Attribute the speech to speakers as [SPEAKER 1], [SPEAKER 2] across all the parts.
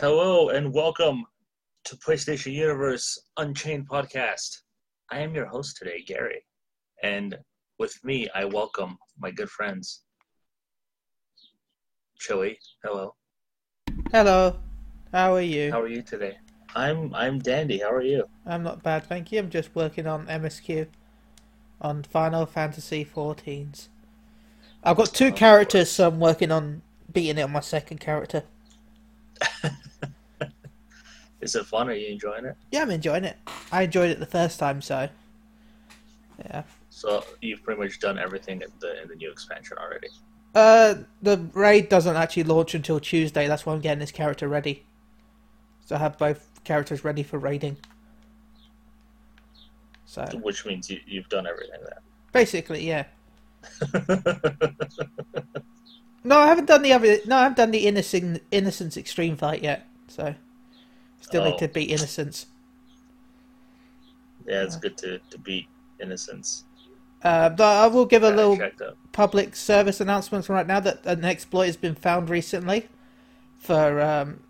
[SPEAKER 1] Hello and welcome to PlayStation Universe Unchained podcast. I am your host today, Gary, and with me, I welcome my good friends. Chili, hello.
[SPEAKER 2] Hello. How are you?
[SPEAKER 1] How are you today? I'm I'm dandy. How are you?
[SPEAKER 2] I'm not bad, thank you. I'm just working on MSQ on Final Fantasy 14s. I've got two characters, so I'm working on beating it on my second character.
[SPEAKER 1] Is it fun? Are you enjoying it?
[SPEAKER 2] Yeah, I'm enjoying it. I enjoyed it the first time, so yeah.
[SPEAKER 1] So you've pretty much done everything in the in the new expansion already.
[SPEAKER 2] Uh, the raid doesn't actually launch until Tuesday. That's why I'm getting this character ready. So I have both characters ready for raiding. So
[SPEAKER 1] Which means you, you've done everything there.
[SPEAKER 2] basically, yeah. No, I haven't done the other. No, I haven't done the innocent innocence extreme fight yet. So still
[SPEAKER 1] Oh.
[SPEAKER 2] need to beat innocence.
[SPEAKER 1] yeah, it's good to, to beat innocence.
[SPEAKER 2] Uh, but I will give a
[SPEAKER 1] it
[SPEAKER 2] little public service announcement right now that an exploit has been found recently for um,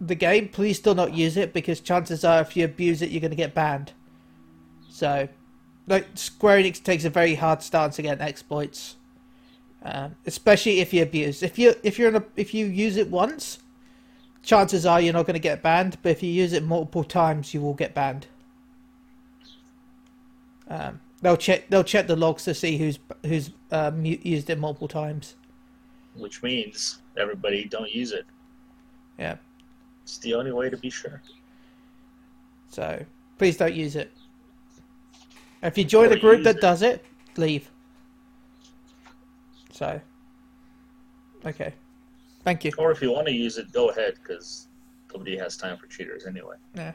[SPEAKER 2] the game. Please do not use it because chances are, if you abuse it, you're going to get banned. So, like Square Enix takes a very hard stance against exploits, um, especially if you abuse. If you if you're in a, if you use it once, chances are you're not going to get banned. But if you use it multiple times, you will get banned. Um, they'll check they'll check the logs to see who's who's um, used it multiple times.
[SPEAKER 1] Which means everybody don't use it.
[SPEAKER 2] Yeah.
[SPEAKER 1] It's the only way to be sure.
[SPEAKER 2] So please don't use it. If you join
[SPEAKER 1] Or
[SPEAKER 2] a group that
[SPEAKER 1] it.
[SPEAKER 2] does it, leave. So, okay, thank you.
[SPEAKER 1] Or if you want to use it, go ahead, because nobody has time for cheaters anyway.
[SPEAKER 2] Yeah.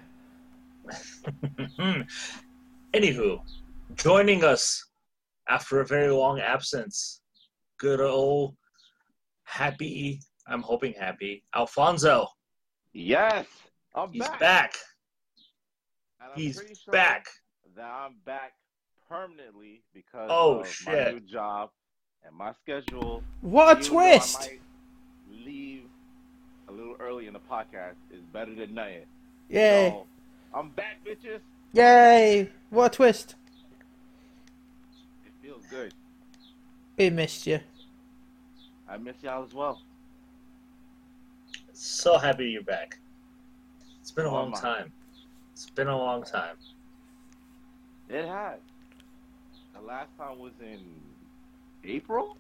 [SPEAKER 1] Anywho, joining us after a very long absence, good old happy, I'm hoping happy, Alfonso.
[SPEAKER 3] Yes, I'm
[SPEAKER 1] He's
[SPEAKER 3] back.
[SPEAKER 1] back. He's
[SPEAKER 3] sure
[SPEAKER 1] back.
[SPEAKER 3] That I'm back permanently because
[SPEAKER 1] Oh,
[SPEAKER 3] of
[SPEAKER 1] shit.
[SPEAKER 3] my new job and my schedule.
[SPEAKER 2] What a
[SPEAKER 3] Even though I
[SPEAKER 2] twist!
[SPEAKER 3] Might leave a little early in the podcast is better than nothing.
[SPEAKER 2] Yay!
[SPEAKER 3] So, I'm back, bitches.
[SPEAKER 2] Yay! What a twist!
[SPEAKER 3] It feels good.
[SPEAKER 2] We missed you.
[SPEAKER 3] I miss y'all as well.
[SPEAKER 1] So happy you're back. It's been a
[SPEAKER 3] Oh,
[SPEAKER 1] long
[SPEAKER 3] my.
[SPEAKER 1] time. It's been a long time.
[SPEAKER 3] It has. The last time was in April.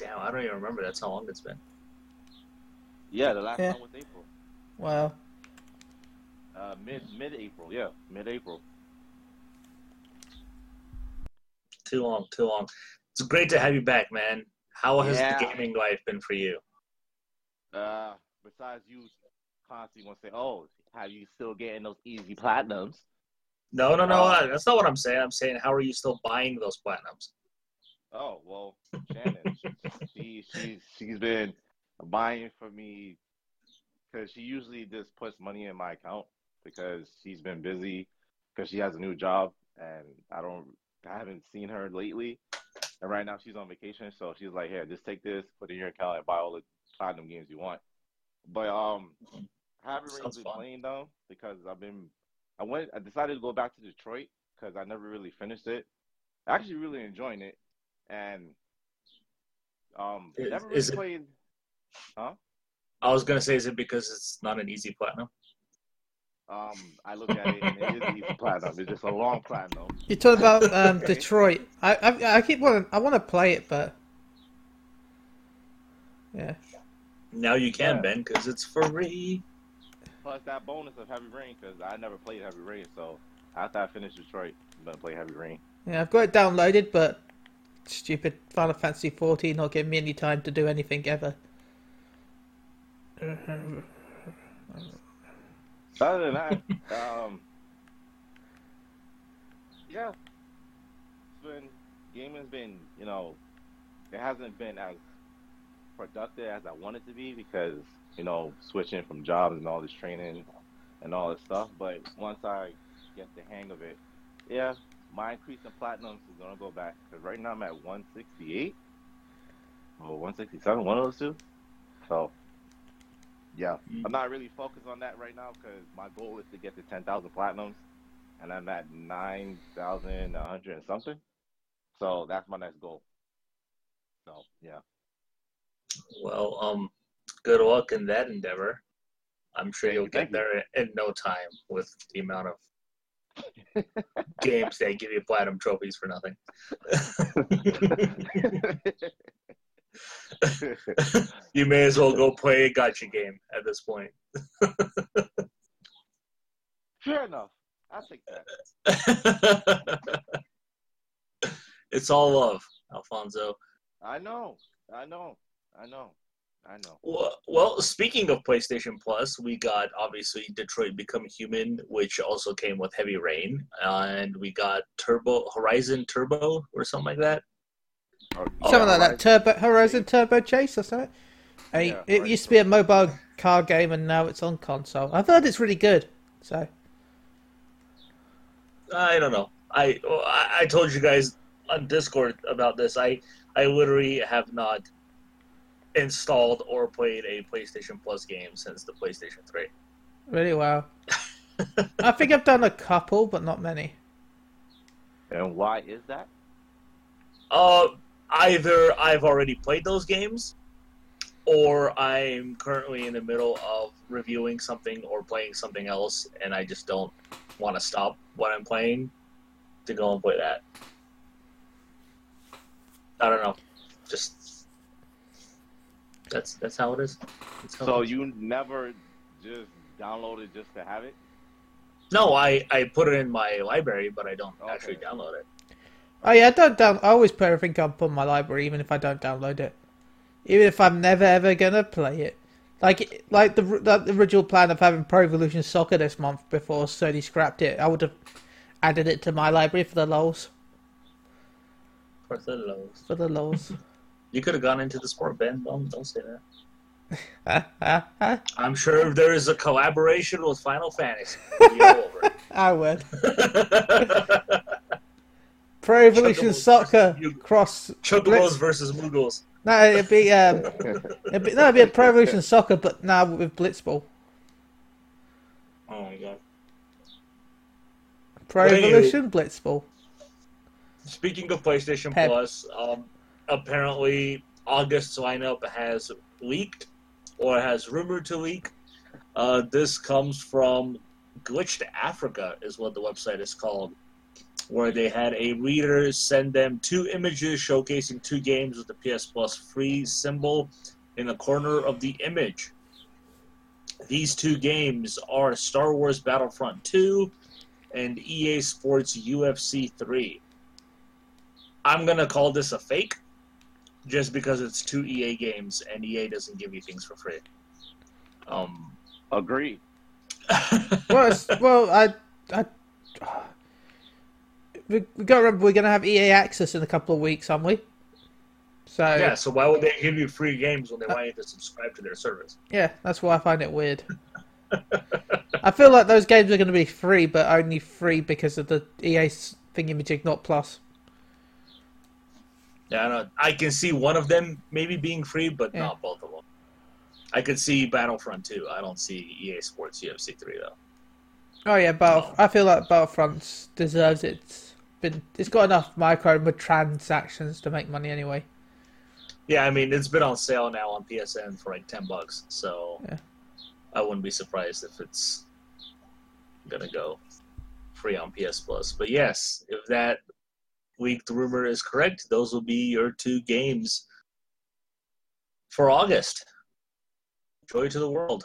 [SPEAKER 1] Damn, I don't even remember. That's how long it's been.
[SPEAKER 3] Yeah, the last
[SPEAKER 2] Yeah.
[SPEAKER 3] time was April.
[SPEAKER 2] Wow.
[SPEAKER 3] Uh, mid mid April. Yeah, mid April.
[SPEAKER 1] Too long, too long. It's great to have you back, man. How has
[SPEAKER 3] Yeah.
[SPEAKER 1] the gaming life been for you?
[SPEAKER 3] Uh, besides you constantly want to say, "Oh, have you still getting those easy platinums?"
[SPEAKER 1] No, no, no.
[SPEAKER 3] Uh,
[SPEAKER 1] that's not what I'm saying. I'm saying, how are you still buying those platinums?
[SPEAKER 3] Oh well, Shannon, she she's she's been buying for me because she usually just puts money in my account because she's been busy because she has a new job and I don't I haven't seen her lately. And right now she's on vacation, so she's like, "Here, just take this, put it in your account, and buy all the platinum games you want." But um, I haven't really been
[SPEAKER 1] fun.
[SPEAKER 3] playing though because I've been I went I decided to go back to Detroit because I never really finished it. Actually, really enjoying it, and um,
[SPEAKER 1] Is-
[SPEAKER 3] never really
[SPEAKER 1] is it-
[SPEAKER 3] played. Huh?
[SPEAKER 1] I was gonna say, is it because it's not an easy platinum?
[SPEAKER 3] Um, I look at it and it is easy platinum. It's just a long platinum.
[SPEAKER 2] You talk about um, Detroit. I, I I keep wanting. I want to play it, but yeah.
[SPEAKER 1] Now you can,
[SPEAKER 3] Yeah.
[SPEAKER 1] Ben, because it's free.
[SPEAKER 3] Plus that bonus of Heavy Rain because I never played Heavy Rain, so after I finish Detroit, I'm gonna play Heavy Rain.
[SPEAKER 2] Yeah, I've got it downloaded, but stupid Final Fantasy 14 not giving me any time to do anything ever.
[SPEAKER 3] Other than that, um, yeah, it's been gaming's been you know, it hasn't been as productive as I wanted to be because you know switching from jobs and all this training and all this stuff. But once I get the hang of it, yeah, my increase in platinums is gonna go back because right now I'm at 168 or 167, one of those two. So yeah,
[SPEAKER 1] Mm.
[SPEAKER 3] I'm not really focused on that right now because my goal is to get to 10,000 platinums, and I'm at 9,100 and something. So that's my next goal. So yeah,
[SPEAKER 1] Well, um, good luck in that endeavor. I'm sure
[SPEAKER 3] Thank
[SPEAKER 1] you'll
[SPEAKER 3] you,
[SPEAKER 1] get
[SPEAKER 3] thank you.
[SPEAKER 1] there in no time with the amount of games that give you platinum trophies for nothing. you may as well go play a gotcha game at this point.
[SPEAKER 3] Fair enough. I think that.
[SPEAKER 1] it's all love, Alfonso.
[SPEAKER 3] I know. I know. I know. I know.
[SPEAKER 1] Well, well, speaking of PlayStation Plus, we got obviously Detroit Become Human, which also came with Heavy Rain, and we got Turbo Horizon Turbo or something like that.
[SPEAKER 3] Oh,
[SPEAKER 2] Something like
[SPEAKER 3] right.
[SPEAKER 2] that. Turbo Horizon Turbo Chase or something. A-
[SPEAKER 3] Yeah,
[SPEAKER 2] it
[SPEAKER 3] right.
[SPEAKER 2] used to be a mobile car game, and now it's on console. I've heard it's really good. So
[SPEAKER 1] I don't know. I I I told you guys on Discord about this. I I literally have not installed or played a PlayStation Plus game since the PlayStation Three.
[SPEAKER 2] really well. I think I've done a couple, but not many.
[SPEAKER 3] And why is that?
[SPEAKER 1] Uh, either I've already played those games, or I'm currently in the middle of reviewing something or playing something else, and I just don't want to stop what I'm playing to go and play that. I don't know. Just that's that's how it is. How
[SPEAKER 3] So
[SPEAKER 1] it is.
[SPEAKER 3] you never just download it just to have it?
[SPEAKER 1] no, I I put it in my library, but I don't
[SPEAKER 3] Okay.
[SPEAKER 1] actually download it.
[SPEAKER 2] Oh yeah, I don't down. I always put everything up on my library, even if I don't download it, even if I'm never ever gonna play it. Like like the the original plan of having Pro Evolution Soccer this month before Sony scrapped it, I would have added it to my library for the lols.
[SPEAKER 1] For the lows.
[SPEAKER 2] For the lols.
[SPEAKER 1] You could have gone into the sport, Ben. Don't don't say that. I'm sure if there is a collaboration with Final Fantasy, it'll be all over.
[SPEAKER 2] I would. Pro Evolution Soccer
[SPEAKER 1] versus
[SPEAKER 2] cross.
[SPEAKER 1] Chocobos versus Moogles.
[SPEAKER 2] No, it'd be um, it'd be, no, it'd be a Pro Evolution Soccer, but now with Blitzball.
[SPEAKER 1] Oh my god.
[SPEAKER 2] Pro Evolution Blitzball.
[SPEAKER 1] Speaking of PlayStation
[SPEAKER 2] Pep.
[SPEAKER 1] Plus, um, apparently August's lineup has leaked or has rumored to leak. Uh, this comes from Glitched Africa, is what the website is called, where they had a reader send them two images showcasing two games with the PS Plus free symbol in the corner of the image. These two games are Star Wars Battlefront 2 and EA Sports UFC 3. I'm gonna call this a fake, just because it's two EA games and EA doesn't give you things for free. Um,
[SPEAKER 3] Agreed.
[SPEAKER 2] well, it's, well, I, I, we, we got to remember we're going to have EA access in a couple of weeks, aren't we? So
[SPEAKER 1] yeah, so why would they give you free games when they want you to subscribe to their service?
[SPEAKER 2] yeah, that's why I find it weird. I feel like those games are going to be free, but only free because of the EA s- thingamajig, not plus.
[SPEAKER 1] Yeah, I, know. I can see one of them maybe being free, but
[SPEAKER 2] Yeah.
[SPEAKER 1] not both of them. I could see Battlefront 2. I don't see EA Sports UFC 3 though.
[SPEAKER 2] Oh yeah, Battle. I feel like Battlefront deserves it. It's been, it's got enough micro transactions to make money anyway.
[SPEAKER 1] Yeah, I mean it's been on sale now on PSN for like ten bucks, so
[SPEAKER 2] Yeah.
[SPEAKER 1] I wouldn't be surprised if it's gonna go free on PS Plus. But yes, if that leaked rumor is correct, those will be your two games for August. Joy to the world.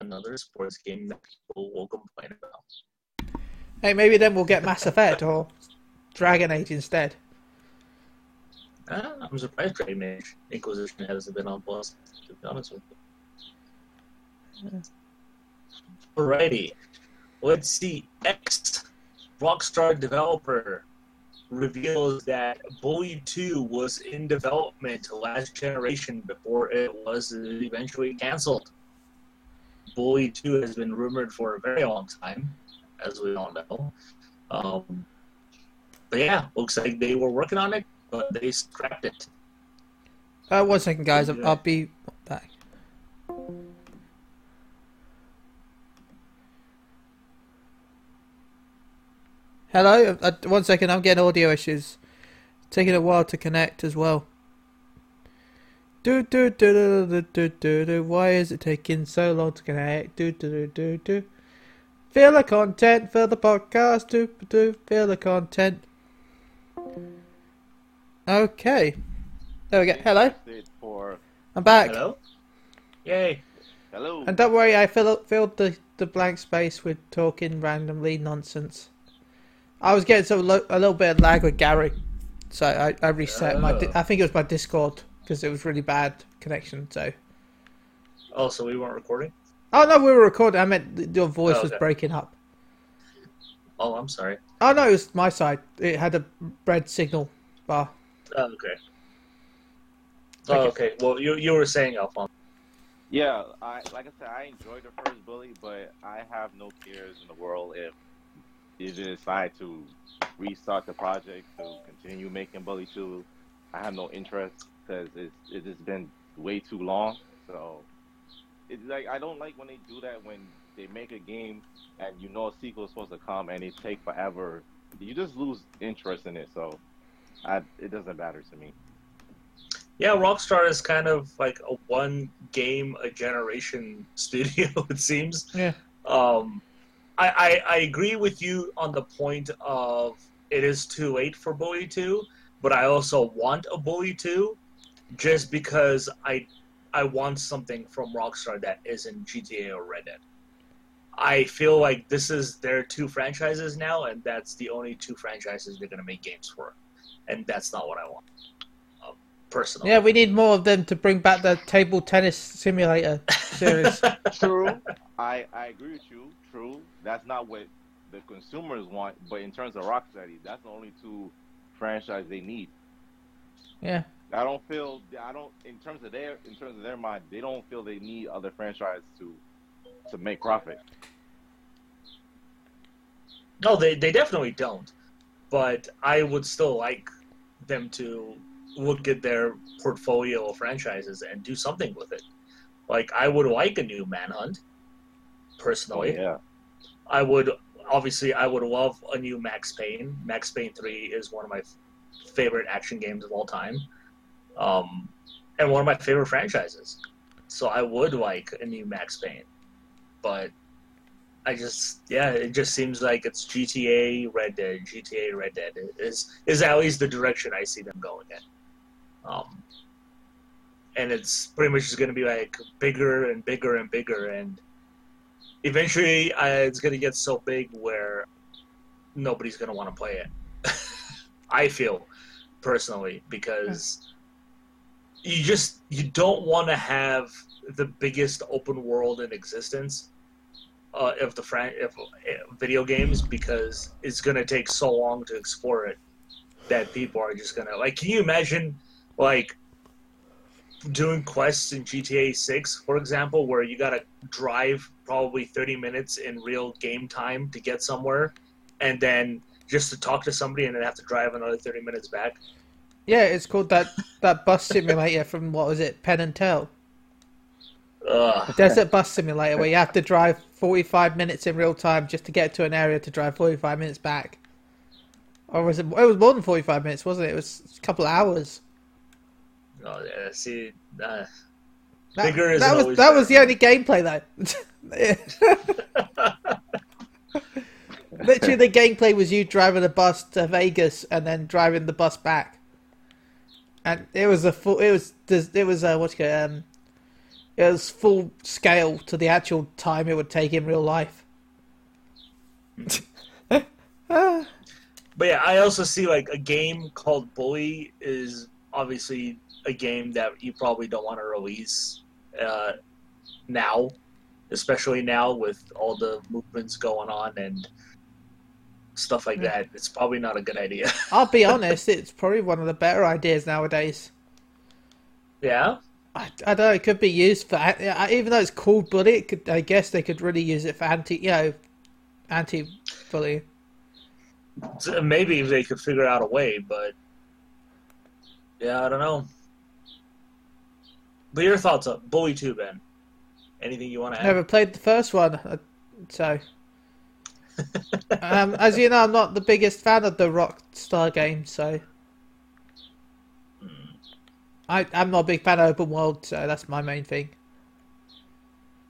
[SPEAKER 1] Another sports game that people will complain about.
[SPEAKER 2] Hey, maybe then we'll get Mass Effect or Dragon Age instead.
[SPEAKER 1] Ah, I'm surprised Dragon Age Inquisition hasn't been on Plus, to be honest with you. Alrighty. Let's see. X Rockstar developer reveals that Bully 2 was in development last generation before it was eventually canceled. Bully 2 has been rumored for a very long time, as we all know. Um, but yeah, looks like they were working on it, but they scrapped it.
[SPEAKER 2] Uh, one second, guys. I'll, I'll be Hello. Uh, one second. I'm getting audio issues. Taking a while to connect as well. Do do do do do do do do. Why is it taking so long to connect? Do do do do do. Feel the content. Feel the podcast. Do do. Feel the content. Okay. There we go. Hello.
[SPEAKER 3] For
[SPEAKER 2] I'm back.
[SPEAKER 1] Hello? Yay.
[SPEAKER 3] hello.
[SPEAKER 2] And don't worry, I fill, filled the, the blank space with talking randomly nonsense. I was getting some lo- a little bit of lag with Gary, so I, I reset my. Di-
[SPEAKER 1] Oh.
[SPEAKER 2] I think it was my Discord because it was really bad connection. So.
[SPEAKER 1] Oh, so we weren't recording?
[SPEAKER 2] Oh no, we were recording. I meant th- your voice
[SPEAKER 1] Oh,
[SPEAKER 2] was breaking up.
[SPEAKER 1] Oh, I'm sorry.
[SPEAKER 2] Oh no, it was my side. It had a red signal bar.
[SPEAKER 1] Oh, okay. Oh, okay. Well, you you were saying Alphonse.
[SPEAKER 3] Yeah, I like I said, I enjoyed the first bully, but I have no cares in the world if you decide to restart the project to continue making Bully Two. I have no interest because it's it's just been way too long. So it's like I don't like when they do that when they make a game and you know a sequel is supposed to come and it take forever. You just lose interest in it. So I, it doesn't matter to me.
[SPEAKER 1] Yeah, Rockstar is kind of like a one game a generation studio. It seems.
[SPEAKER 2] Yeah.
[SPEAKER 1] Um, I, I I agree with you on the point of it is too late for Bully Two, but I also want a Bully Two, just because I I want something from Rockstar that isn't GTA or Red Dead. I feel like this is their two franchises now, and that's the only two franchises they're gonna make games for, and that's not what I want. Um, personally.
[SPEAKER 2] Yeah, we need more of them to bring back the table tennis simulator series.
[SPEAKER 3] True. I, I agree with you. True. That's not what the consumers want. But in terms of Rocksteady, that's the only two franchise they need.
[SPEAKER 2] yeah.
[SPEAKER 3] I don't feel. I don't. In terms of their in terms of their mind, they don't feel they need other franchise to to make profit.
[SPEAKER 1] No, they, they definitely don't. But I would still like them to look at their portfolio of franchises and do something with it. Like I would like a new Manhunt, personally.
[SPEAKER 3] Oh, yeah.
[SPEAKER 1] I would obviously I would love a new Max Payne. Max Payne Three is one of my favorite action games of all time, um, and one of my favorite franchises. So I would like a new Max Payne, but I just yeah, it just seems like it's GTA Red Dead, GTA Red Dead is is at least the direction I see them going in. Um, and it's pretty much just going to be like bigger and bigger and bigger and eventually it's going to get so big where nobody's going to want to play it. I feel personally because you just you don't want to have the biggest open world in existence uh, of the fran- of uh, video games because it's going to take so long to explore it that people are just going to like can you imagine like doing quests in GTA 6, for example, where you gotta drive probably 30 minutes in real game time to get somewhere, and then just to talk to somebody and then have to drive another 30 minutes back.
[SPEAKER 2] Yeah, it's called that, that bus simulator from, what was it, Penn and Tell.
[SPEAKER 1] Ugh.
[SPEAKER 2] Desert bus simulator where you have to drive 45 minutes in real time just to get to an area to drive 45 minutes back. Or was it? It was more than 45 minutes, wasn't it? It was a couple of hours.
[SPEAKER 1] Oh, yeah, see, uh,
[SPEAKER 2] That,
[SPEAKER 1] Bigger
[SPEAKER 2] that was that was the only gameplay though. Literally, the gameplay was you driving a bus to Vegas and then driving the bus back, and it was a full. It was it was a what's it um, it was full scale to the actual time it would take in real life.
[SPEAKER 1] But yeah, I also see like a game called Bully is obviously a game that you probably don't want to release uh, now, especially now with all the movements going on and stuff like that. It's probably not a good idea.
[SPEAKER 2] I'll be honest, it's probably one of the better ideas nowadays.
[SPEAKER 1] yeah,
[SPEAKER 2] I, I don't know. It could be used for even though it's called bully. It could, I guess they could really use it for anti, you know, anti-bullying.
[SPEAKER 1] Maybe if they could figure out a way, but yeah, I don't know. But your thoughts on Bully Two, Ben? Anything you want to add?
[SPEAKER 2] Never played the first one, uh, so um, as you know, I'm not the biggest fan of the Rockstar games, so I, I'm not a big fan of open world, so that's my main thing.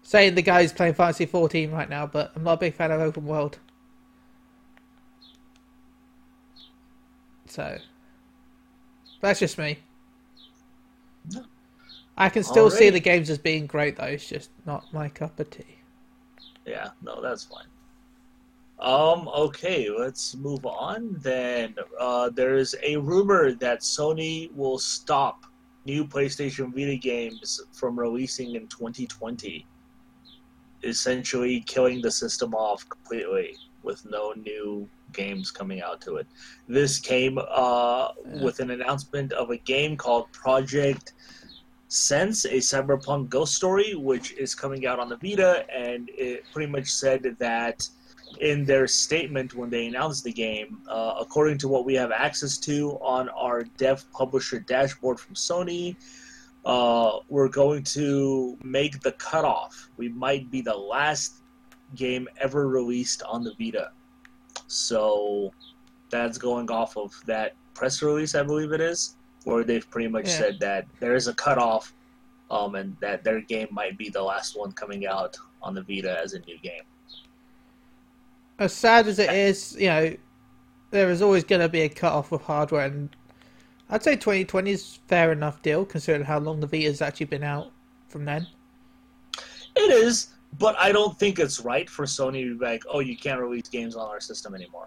[SPEAKER 2] Saying the guy's playing Fantasy 14 right now, but I'm not a big fan of open world. So that's just me. I can still see the games as being great, though. It's just not my cup of tea.
[SPEAKER 1] Yeah, no, that's fine. Um, okay, let's move on then. Uh, there's a rumor that Sony will stop new PlayStation Vita games from releasing in 2020, essentially killing the system off completely with no new games coming out to it. This came uh,
[SPEAKER 2] Yeah.
[SPEAKER 1] with an announcement of a game called Project Sense, a cyberpunk ghost story, which is coming out on the Vita, and it pretty much said that in their statement when they announced the game, uh, according to what we have access to on our dev publisher dashboard from Sony, uh, we're going to make the cutoff. We might be the last game ever released on the Vita. So that's going off of that press release, I believe it is, where they've pretty much
[SPEAKER 2] Yeah.
[SPEAKER 1] said that there is a cutoff um, and that their game might be the last one coming out on the Vita as a new game.
[SPEAKER 2] As sad as it is, you know, there is always going to be a cutoff of hardware, and I'd say 2020 is fair enough deal considering how long the Vita's actually been out from then.
[SPEAKER 1] It is, but I don't think it's right for Sony to be like, oh, you can't release games on our system anymore.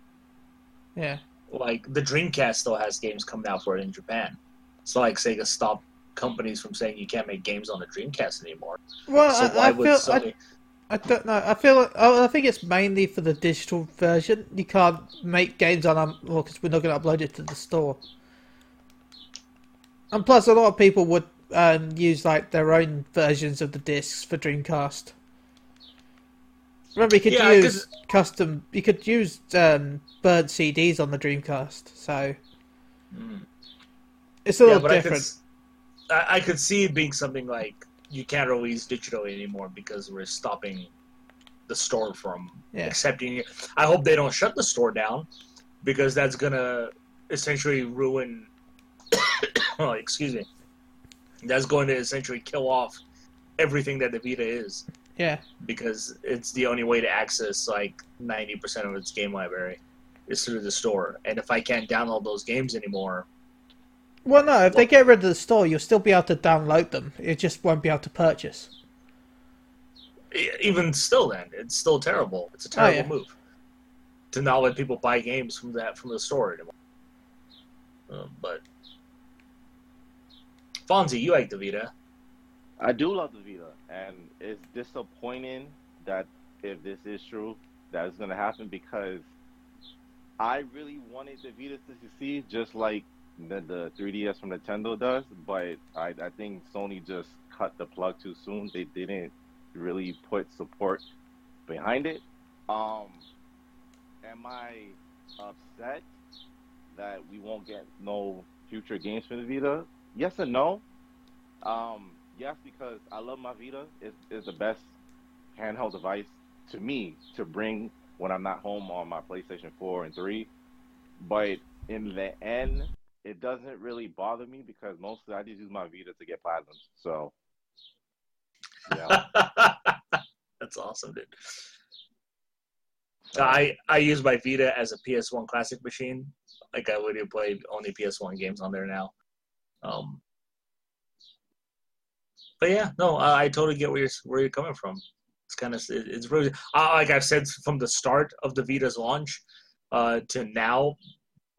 [SPEAKER 2] Yeah.
[SPEAKER 1] Like the Dreamcast still has games coming out for it in Japan. It's not like Sega stopped companies from saying you can't make games on the Dreamcast anymore.
[SPEAKER 2] Well,
[SPEAKER 1] So
[SPEAKER 2] I,
[SPEAKER 1] why
[SPEAKER 2] I
[SPEAKER 1] would
[SPEAKER 2] feel
[SPEAKER 1] Sony?
[SPEAKER 2] I, I don't know. I feel like, I think it's mainly for the digital version. You can't make games on um, well because we're not going to upload it to the store. And plus, a lot of people would um, use like their own versions of the discs for Dreamcast. Remember, you could
[SPEAKER 1] Yeah,
[SPEAKER 2] use custom. You could use um, burnt CDs on the Dreamcast, so
[SPEAKER 1] Mm.
[SPEAKER 2] It's a little Yeah,
[SPEAKER 1] but I could,
[SPEAKER 2] different.
[SPEAKER 1] I, I could see it being something like you can't release digitally anymore because we're stopping the store from
[SPEAKER 2] Yeah.
[SPEAKER 1] accepting it. I hope they don't shut the store down because that's gonna essentially ruin. oh, excuse me. That's going to essentially kill off everything that the Vita is
[SPEAKER 2] Yeah,
[SPEAKER 1] because it's the only way to access like ninety percent of its game library is through the store. And if I can't download those games anymore,
[SPEAKER 2] Well, no, if they get rid of the store, you'll still be able to download them. It just won't be able to purchase.
[SPEAKER 1] even still, then it's still terrible. It's a
[SPEAKER 2] Oh,
[SPEAKER 1] terrible
[SPEAKER 2] yeah.
[SPEAKER 1] move to not let people buy games from that from the store anymore. Um, but Fonzie, you like the Vita?
[SPEAKER 3] I do love the Vita, and it's disappointing that if this is true, that is going to happen because I really wanted the Vita to succeed, just like the, the 3DS from Nintendo does. But I, I think Sony just cut the plug too soon. They didn't really put support behind it. Um, am I upset that we won't get no future games for the Vita? Yes and no. Um, yes, because I love my Vita. It's, it's the best handheld device to me to bring when I'm not home on my PlayStation 4 and 3. But in the end, it doesn't really bother me because mostly I just use my Vita to get platinums. So, yeah.
[SPEAKER 1] That's awesome, dude. I I use my Vita as a PS1 classic machine. Like I literally play only PS1 games on there now. Um, but yeah, no, I, I totally get where you're where you're coming from. It's kind of it, it's really uh, like I've said from the start of the Vita's launch uh, to now.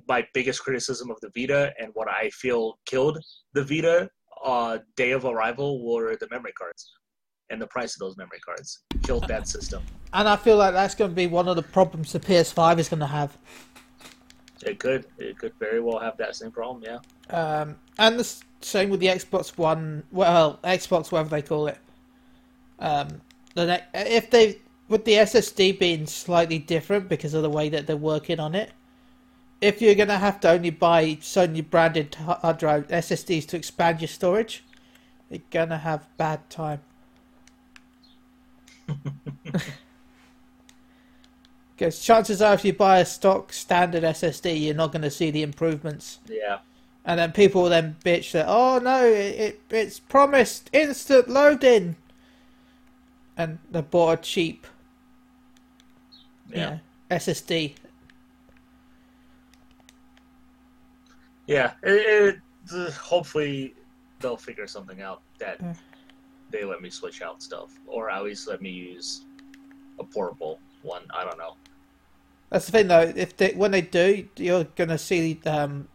[SPEAKER 1] My biggest criticism of the Vita and what I feel killed the Vita uh, day of arrival were the memory cards and the price of those memory cards killed that system.
[SPEAKER 2] And I feel like that's going to be one of the problems the PS5 is going to have.
[SPEAKER 1] It could it could very well have that same problem. Yeah.
[SPEAKER 2] Um, and the same with the Xbox One, well, Xbox, whatever they call it. Um, the ne- if they with the SSD being slightly different because of the way that they're working on it, if you're gonna have to only buy Sony branded hard drive SSDs to expand your storage, you're gonna have bad time. Because chances are, if you buy a stock standard SSD, you're not going to see the improvements.
[SPEAKER 1] Yeah.
[SPEAKER 2] And then people will then bitch that, oh no, it, it it's promised instant loading. And they bought a cheap you
[SPEAKER 1] Yeah.
[SPEAKER 2] know, SSD.
[SPEAKER 1] Yeah. It, it, hopefully they'll figure something out that
[SPEAKER 2] Mm.
[SPEAKER 1] they let me switch out stuff, or at least let me use a portable one. I don't know.
[SPEAKER 2] That's the thing, though. If they, when they do, you're going to see um,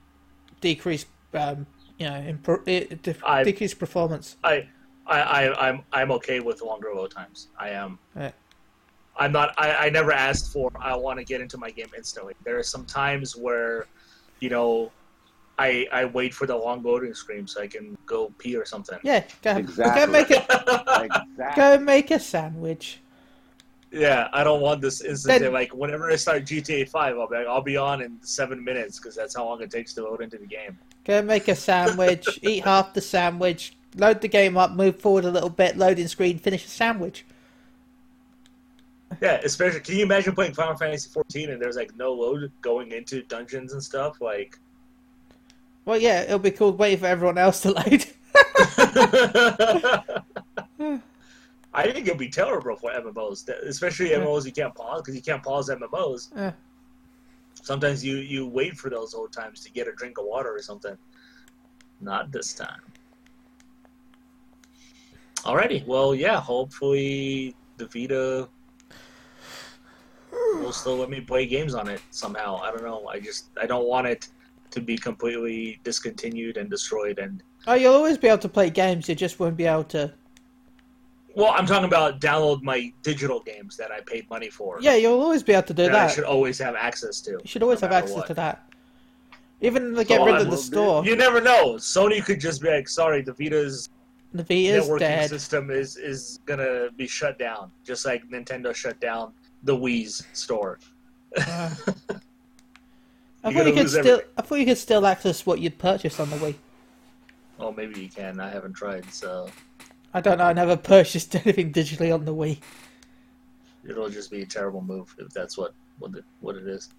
[SPEAKER 2] decreased, um, you know, impro- eh, de-
[SPEAKER 1] I-
[SPEAKER 2] decreased performance.
[SPEAKER 1] I, I, I, I'm, I'm okay with longer load times. I am.
[SPEAKER 2] Right.
[SPEAKER 1] I'm not. I, I never asked for. I want to get into my game instantly. There are some times where, you know, I I wait for the long loading screen so I can go pee or something.
[SPEAKER 2] Yeah, go,
[SPEAKER 3] Exactly.
[SPEAKER 2] go make it.
[SPEAKER 3] exactly.
[SPEAKER 2] Go make a sandwich.
[SPEAKER 1] Yeah, I don't want this instant.
[SPEAKER 2] Then-
[SPEAKER 1] like whenever I start GTA Five, I'll be like, I'll be on in seven minutes because that's how long it takes to load into the game.
[SPEAKER 2] Go make a sandwich. eat half the sandwich. Load the game up. Move forward a little bit. Loading screen. Finish the sandwich.
[SPEAKER 1] Yeah, especially can you imagine playing Final Fantasy 14 and there's like no load going into dungeons and stuff? Like,
[SPEAKER 2] Well, yeah, it'll be called waiting for everyone else to load.
[SPEAKER 1] I think it'll be terrible for MMOs, especially MMOs you can't pause because you can't pause MMOs.
[SPEAKER 2] Yeah.
[SPEAKER 1] Sometimes you you wait for those old times to get a drink of water or something. Not this time. Alrighty, well, yeah. Hopefully, the Vita will still let me play games on it somehow. I don't know. I just I don't want it to be completely discontinued and destroyed and
[SPEAKER 2] Oh, you'll always be able to play games. You just won't be able to.
[SPEAKER 1] Well, I'm talking about download my digital games that I paid money for.
[SPEAKER 2] Yeah, you'll always be able to do
[SPEAKER 1] that I should always have access to.
[SPEAKER 2] You should always
[SPEAKER 1] no
[SPEAKER 2] have access
[SPEAKER 1] what.
[SPEAKER 2] to that. Even they get
[SPEAKER 1] So
[SPEAKER 2] rid
[SPEAKER 1] I
[SPEAKER 2] of the store,
[SPEAKER 1] You never know. Sony could just be like, "Sorry, the Vita's
[SPEAKER 2] the Vita's
[SPEAKER 1] networking
[SPEAKER 2] dead.
[SPEAKER 1] system is is gonna be shut down, just like Nintendo shut down the Wii's store."
[SPEAKER 2] Uh, I thought you could still.
[SPEAKER 1] everything.
[SPEAKER 2] I thought you could still access what you'd purchased on the Wii.
[SPEAKER 1] Oh, maybe you can. I haven't tried, so
[SPEAKER 2] I don't know. I never purchased anything digitally on the Wii.
[SPEAKER 1] it'll just be a terrible move if that's what what it, what it is.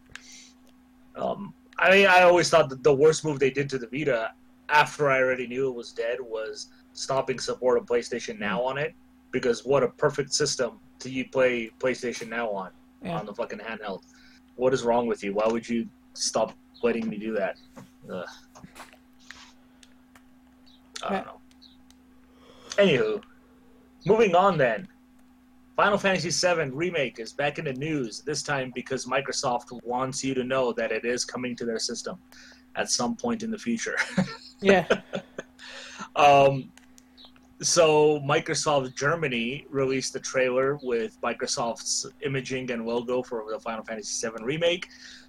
[SPEAKER 1] Um, I mean, I always thought that the worst move they did to the Vita, after I already knew it was dead, was stopping support of PlayStation Now on it. Because what a perfect system to you play PlayStation Now on
[SPEAKER 2] Yeah.
[SPEAKER 1] on the fucking handheld. What is wrong with you? Why would you stop letting me do that? Ugh. I don't know. Anywho, moving on then. Final Fantasy VII Remake is back in the news, this time because Microsoft wants you to know that it is coming to their system at some point in the future.
[SPEAKER 2] Yeah.
[SPEAKER 1] Um, so Microsoft Germany released the trailer with Microsoft's imaging and logo for the Final Fantasy VII remake.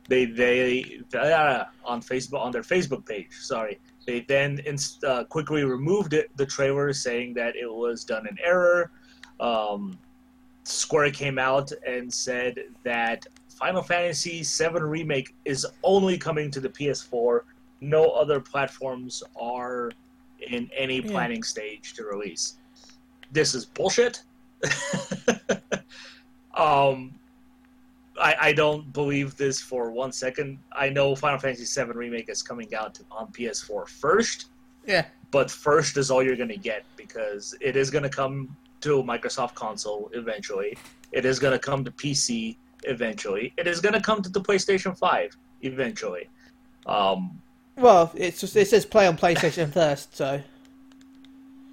[SPEAKER 1] They they uh, on Facebook on their Facebook page. Sorry, they then inst- uh, quickly removed it, the trailer, saying that it was done in error. Um, Square came out and said that Final Fantasy VII remake is only coming to the PS4. No other platforms are in any
[SPEAKER 2] Yeah.
[SPEAKER 1] planning stage to release. This is bullshit. um, I, I don't believe this for one second. I know Final Fantasy VII Remake is coming out on PS4 first,
[SPEAKER 2] Yeah.
[SPEAKER 1] but first is all you're going to get because it is going to come to a Microsoft console eventually. It is going to come to PC eventually. It is going to come to the PlayStation 5 eventually. Um,
[SPEAKER 2] Well, it's just, it says play on PlayStation first, so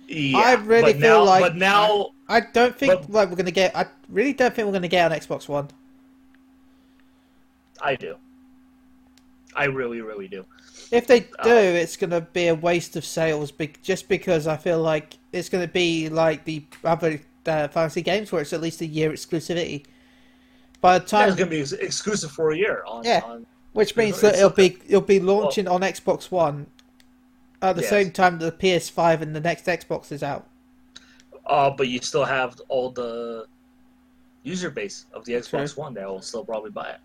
[SPEAKER 1] yeah,
[SPEAKER 2] I really feel
[SPEAKER 1] now,
[SPEAKER 2] like-
[SPEAKER 1] but now
[SPEAKER 2] I don't think
[SPEAKER 1] But-
[SPEAKER 2] like we're gonna get. I really don't think we're gonna get on Xbox One.
[SPEAKER 1] I do. I really, really do.
[SPEAKER 2] If they do,
[SPEAKER 1] Oh.
[SPEAKER 2] it's gonna be a waste of sales, be- just because I feel like it's gonna be like the other uh, fantasy games, where it's at least a year exclusivity. By the
[SPEAKER 1] Yeah,
[SPEAKER 2] time,
[SPEAKER 1] it's gonna be ex- exclusive for a year on.
[SPEAKER 2] Yeah.
[SPEAKER 1] on
[SPEAKER 2] which means that it'll be it'll be launching on Xbox One at the
[SPEAKER 1] Yes.
[SPEAKER 2] same time that the PS5 and the next Xbox is out.
[SPEAKER 1] uh, but you still have all the user base of the Xbox
[SPEAKER 2] True.
[SPEAKER 1] One that will still probably buy it.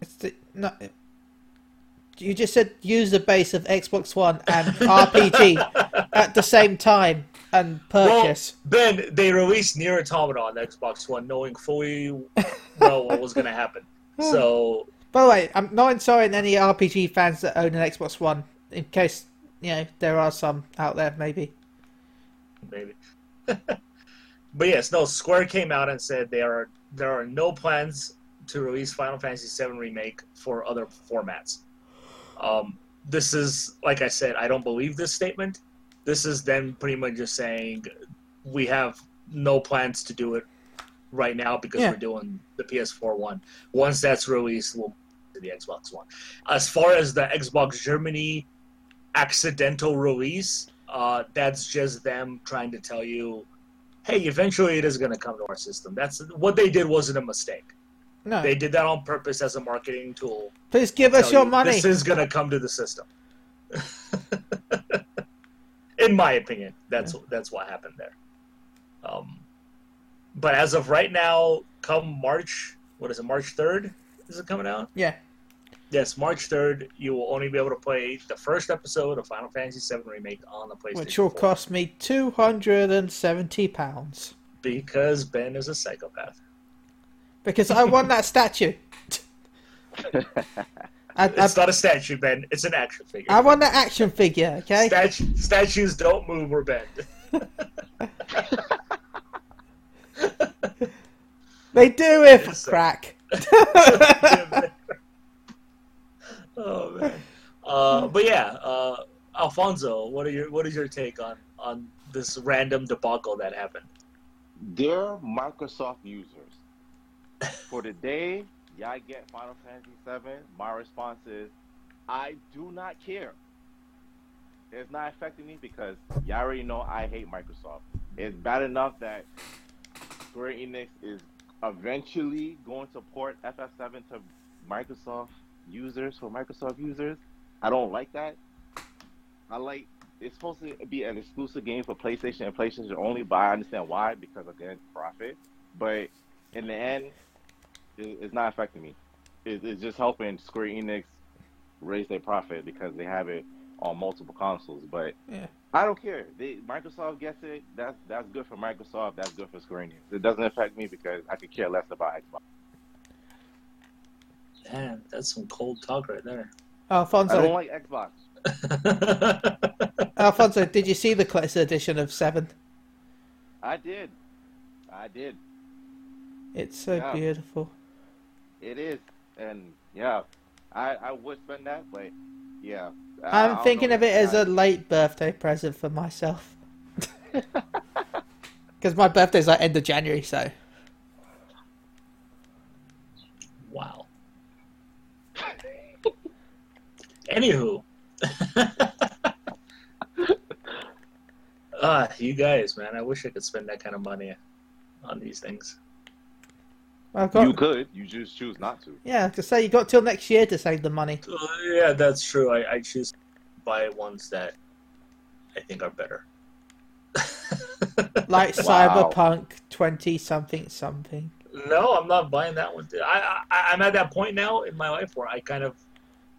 [SPEAKER 2] It's the, no, you just said use the base of Xbox One and RPG at the same time. and purchase.
[SPEAKER 1] Well, Ben, they released NieR Automata on Xbox One, knowing fully well what was going to happen. So,
[SPEAKER 2] By the way, I'm not insulting any RPG fans that own an Xbox One, in case you know there are some out there, maybe.
[SPEAKER 1] maybe. but yes, no. Square came out and said there are there are no plans to release Final Fantasy VII remake for other formats. Um, this is like I said, I don't believe this statement. This is them pretty much just saying we have no plans to do it right now because
[SPEAKER 2] Yeah.
[SPEAKER 1] we're doing the PS4 one. Once that's released, we'll to the Xbox One. As far as the Xbox Germany accidental release, uh, that's just them trying to tell you, hey, eventually it is going to come to our system. That's what they did wasn't a mistake.
[SPEAKER 2] No,
[SPEAKER 1] They did that on purpose as a marketing tool.
[SPEAKER 2] please give us your
[SPEAKER 1] you,
[SPEAKER 2] money.
[SPEAKER 1] This is going to come to the system. In my opinion, that's that's what happened there. Um, but as of right now, come March, what is it? March third is it coming out?
[SPEAKER 2] Yeah,
[SPEAKER 1] Yes, March third. You will only be able to play the first episode of Final Fantasy VII Remake on the PlayStation.
[SPEAKER 2] which will
[SPEAKER 1] 4,
[SPEAKER 2] cost me two hundred and seventy pounds
[SPEAKER 1] because Ben is a psychopath.
[SPEAKER 2] Because I want that statue. I, I,
[SPEAKER 1] It's not a statue, Ben. It's an action figure.
[SPEAKER 2] I want that action figure. Okay,
[SPEAKER 1] Statu- statues don't move or bend.
[SPEAKER 2] they do if
[SPEAKER 1] Yes,
[SPEAKER 2] crack.
[SPEAKER 1] oh man. Uh, but yeah, uh, Alfonso, what are your what is your take on on this random debacle that happened?
[SPEAKER 3] Dear Microsoft users, for the day y'all get Final Fantasy VII, my response is, I do not care. It's not affecting me because y'all already know I hate Microsoft. It's bad enough that Square Enix is eventually going to port FF7 to Microsoft users for Microsoft users. I don't like that. I like it's supposed to be an exclusive game for PlayStation and PlayStation only, but I understand why because again, profit. But in the end, it, it's not affecting me. It, it's just helping Square Enix raise their profit because they have it on multiple consoles. But
[SPEAKER 2] Yeah.
[SPEAKER 3] I don't care. They, Microsoft gets it. That's that's good for Microsoft. That's good for Square Enix. It doesn't affect me because I could care less about Xbox.
[SPEAKER 1] Man, that's some cold talk right there.
[SPEAKER 3] Alfonso, I don't like Xbox.
[SPEAKER 2] Alfonso, did you see the collector's edition of Seven?
[SPEAKER 3] I did. I did.
[SPEAKER 2] It's so
[SPEAKER 3] Yeah.
[SPEAKER 2] beautiful.
[SPEAKER 3] It is, and yeah, I I would spend that, but yeah. I- I
[SPEAKER 2] I'm thinking of it as
[SPEAKER 3] I-
[SPEAKER 2] a late birthday present for myself. Because my birthday's like end of January, so
[SPEAKER 1] wow. Anywho. Ah, you guys, man, I wish I could spend that kind of money on these things.
[SPEAKER 2] I've got
[SPEAKER 3] You could. You just choose not to.
[SPEAKER 2] yeah. To say you got till next year to save the money.
[SPEAKER 1] Uh, yeah, that's true. I, I choose to buy ones that I think are better.
[SPEAKER 2] Like
[SPEAKER 3] Wow.
[SPEAKER 2] Cyberpunk twenty something something.
[SPEAKER 1] no, I'm not buying that one. I, I I'm at that point now in my life where I kind of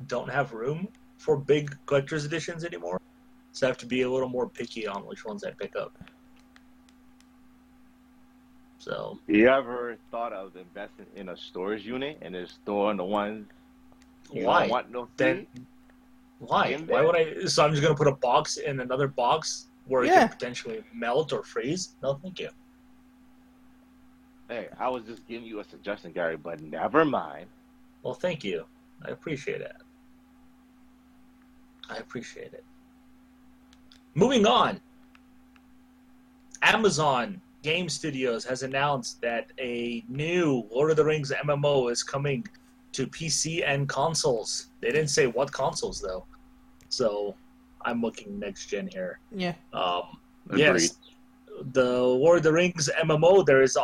[SPEAKER 1] don't have room for big collector's editions anymore, so I have to be a little more picky on which ones I pick up. So
[SPEAKER 3] You ever thought of investing in a storage unit and just storing the ones you
[SPEAKER 1] why
[SPEAKER 3] don't want no
[SPEAKER 1] then? Why? Why would I? So I'm just gonna put a box in another box where it
[SPEAKER 2] Yeah.
[SPEAKER 1] can potentially melt or freeze? No, thank you.
[SPEAKER 3] Hey, I was just giving you a suggestion, Gary, but never mind.
[SPEAKER 1] Well, thank you. I appreciate it. I appreciate it. Moving on. Amazon Game Studios has announced that a new Lord of the Rings MMO is coming to PC and consoles. They didn't say what consoles though. So I'm looking next gen here.
[SPEAKER 2] Yeah.
[SPEAKER 1] Um, yes, the Lord of the Rings MMO. There is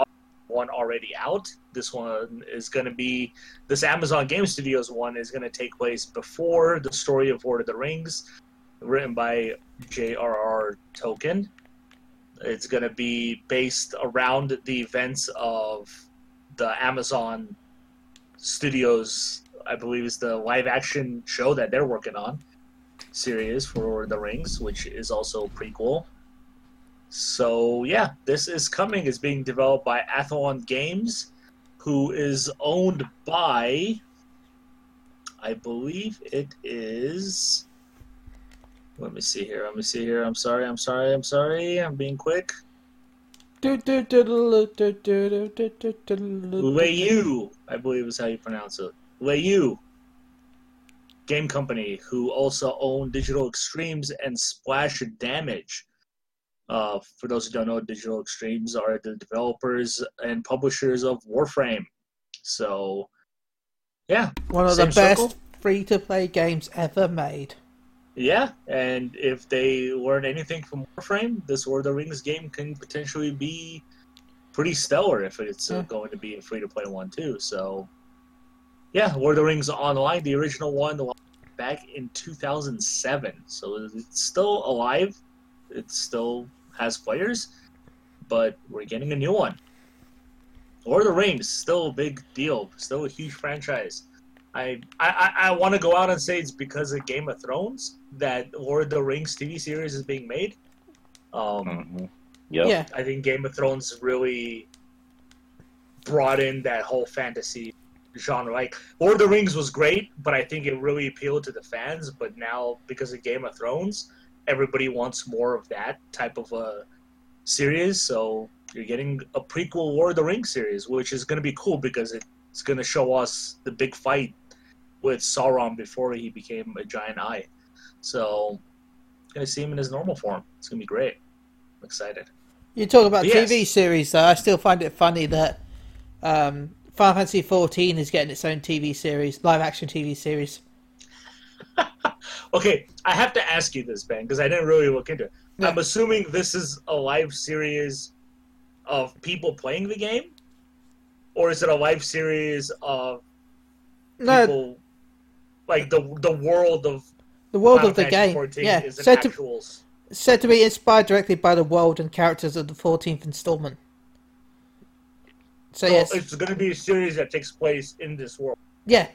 [SPEAKER 1] one already out. This one is going to be this Amazon Game Studios one is going to take place before the story of Lord of the Rings, written by J.R.R. Tolkien. It's going to be based around the events of the Amazon Studios, I believe, is the live action show that they're working on series for Lord of the Rings, which is also prequel. So yeah, this is coming. It's being developed by Athlon Games, who is owned by, I believe it is. Let me see here. Let me see here. I'm sorry. I'm sorry. I'm sorry. I'm being quick. Yu, I believe is how you pronounce it. Yu Game Company, who also own Digital Extremes and Splash Damage. Uh, for those who don't know, Digital Extremes are the developers and publishers of Warframe. So, yeah.
[SPEAKER 2] One of the best free to play games ever made.
[SPEAKER 1] Yeah, and if they learn anything from Warframe, this Lord of the Rings game can potentially be pretty stellar if it's uh, going to be a free to play one too. So, yeah, Lord of the Rings Online, the original one, back in 2007. So it's still alive. It still has players, but we're getting a new one. Lord of the Rings, still a big deal, still a huge franchise. I I, I want to go out and say it's because of Game of Thrones that Lord of the Rings TV series is being made. Um,
[SPEAKER 3] mm-hmm. yep.
[SPEAKER 2] Yeah,
[SPEAKER 1] I think Game of Thrones really brought in that whole fantasy genre. Like Lord of the Rings was great, but I think it really appealed to the fans. But now because of Game of Thrones, everybody wants more of that type of a series. So you're getting a prequel Lord of the Rings series, which is going to be cool because it's going to show us the big fight with Sauron before he became a giant eye. So, going to see him in his normal form. It's going to be great. I'm excited.
[SPEAKER 2] You talk about yes. TV series, though. I still find it funny that um, Final Fantasy XIV is getting its own TV series, live action TV series.
[SPEAKER 1] okay, I have to ask you this, Ben, because I didn't really look into it. Yeah. I'm assuming this is a live series of people playing the game, or is it a live series of no. people like the the world of
[SPEAKER 2] the world Final of the game. Yeah, said to, said to be inspired directly by the world and characters of the 14th installment.
[SPEAKER 1] So, so yes, it's going to be a series that takes place in this world.
[SPEAKER 2] Yeah.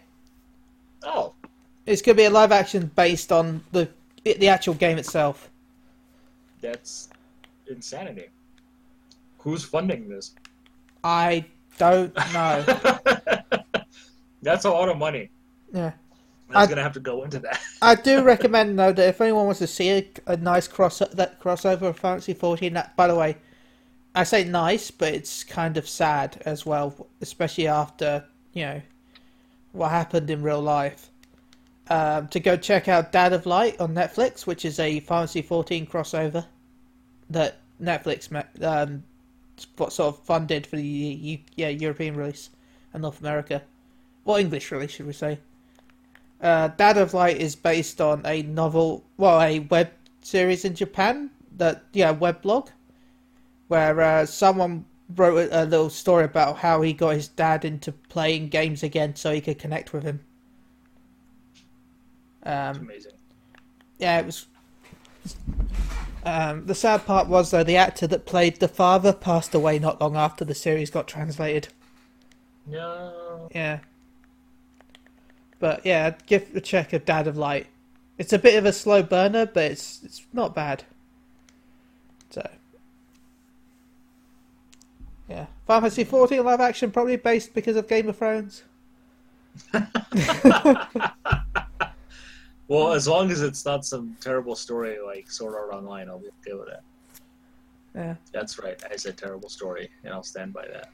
[SPEAKER 1] Oh.
[SPEAKER 2] It's going to be a live action based on the the actual game itself.
[SPEAKER 1] That's insanity. Who's funding this?
[SPEAKER 2] I don't know.
[SPEAKER 1] That's a lot of money.
[SPEAKER 2] Yeah.
[SPEAKER 1] I was gonna have to go into that. I
[SPEAKER 2] do recommend though that if anyone wants to see a, a nice cross that crossover of Fantasy 14, that by the way, I say nice, but it's kind of sad as well, especially after you know what happened in real life. Um, to go check out Dad of Light on Netflix, which is a Fantasy 14 crossover that Netflix um, what sort of funded for the yeah European release and North America, or English release, should we say? Uh, Dad of Light is based on a novel, well, a web series in Japan that yeah, web blog, where uh, someone wrote a, a, little story about how he got his dad into playing games again so he could connect with him.
[SPEAKER 1] Um, amazing.
[SPEAKER 2] Yeah, it was. Um, the sad part was though the actor that played the father passed away not long after the series got translated.
[SPEAKER 1] No.
[SPEAKER 2] Yeah. But yeah, give a check of Dad of Light. It's a bit of a slow burner, but it's it's not bad. So yeah, Final Fantasy 14 live action probably based because of Game of Thrones.
[SPEAKER 1] well, as long as it's not some terrible story like Sword Art Online, I'll be okay with that.
[SPEAKER 2] Yeah,
[SPEAKER 1] that's right. I said terrible story, and I'll stand by that.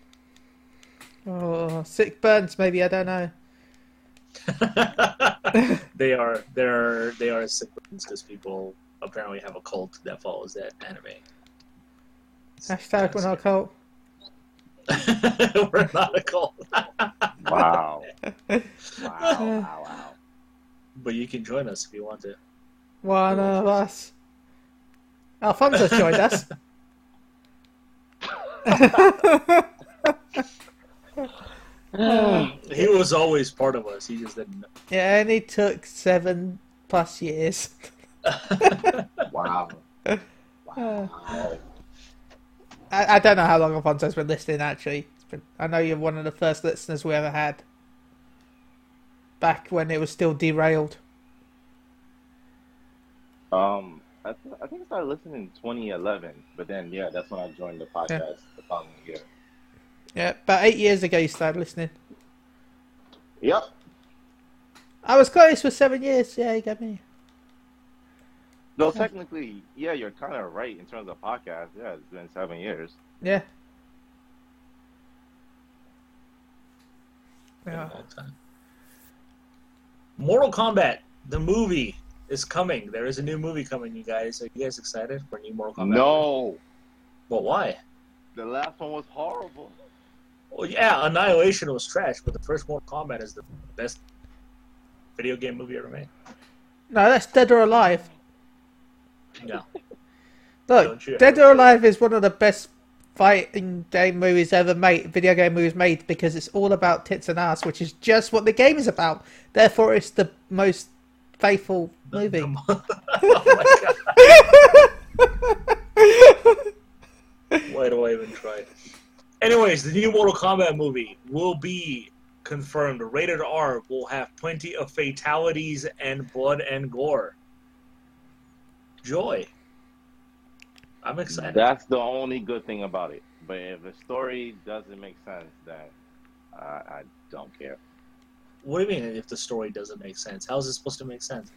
[SPEAKER 2] Oh, sick burns, maybe I don't know.
[SPEAKER 1] they are they are they are siblings because people apparently have a cult that follows that anime.
[SPEAKER 2] Hashtag we're not a cult.
[SPEAKER 1] we're not a cult.
[SPEAKER 3] wow. Wow, wow, wow.
[SPEAKER 1] But you can join us if you want to.
[SPEAKER 2] One of us. Alfonso joined us.
[SPEAKER 1] he was always part of us. He just didn't know.
[SPEAKER 2] Yeah, and he took seven plus years.
[SPEAKER 3] wow.
[SPEAKER 2] Wow. I, I don't know how long Alfonso's been listening, actually. Been, I know you're one of the first listeners we ever had. Back when it was still derailed.
[SPEAKER 3] Um, I, th- I think I started listening in 2011, but then yeah, that's when I joined the podcast the following year.
[SPEAKER 2] Yeah, about eight years ago you started listening.
[SPEAKER 3] Yep.
[SPEAKER 2] I was close for seven years. Yeah, you got me.
[SPEAKER 3] No, technically, yeah, you're kind of right in terms of podcast. Yeah, it's been seven years.
[SPEAKER 2] Yeah. Yeah.
[SPEAKER 1] long time. Mortal Kombat, the movie, is coming. There is a new movie coming, you guys. Are you guys excited for a new Mortal Kombat?
[SPEAKER 3] No,
[SPEAKER 1] But why?
[SPEAKER 3] the last one was horrible.
[SPEAKER 1] Well, yeah, Annihilation was trash, but the first Mortal Kombat is the best video game movie ever made.
[SPEAKER 2] No, that's Dead or Alive.
[SPEAKER 1] No.
[SPEAKER 2] Look, Dead or Alive is one of the best fighting game movies ever made, video game movies made, because it's all about tits and ass, which is just what the game is about. Therefore, it's the most faithful movie.
[SPEAKER 1] oh my god. Why do I even try? Anyways, the new Mortal Kombat movie will be confirmed. Rated R will have plenty of fatalities and blood and gore. Joy. I'm excited.
[SPEAKER 3] That's the only good thing about it. But if the story doesn't make sense, then I, I don't care.
[SPEAKER 1] What do you mean if the story doesn't make sense? How is it supposed to make sense?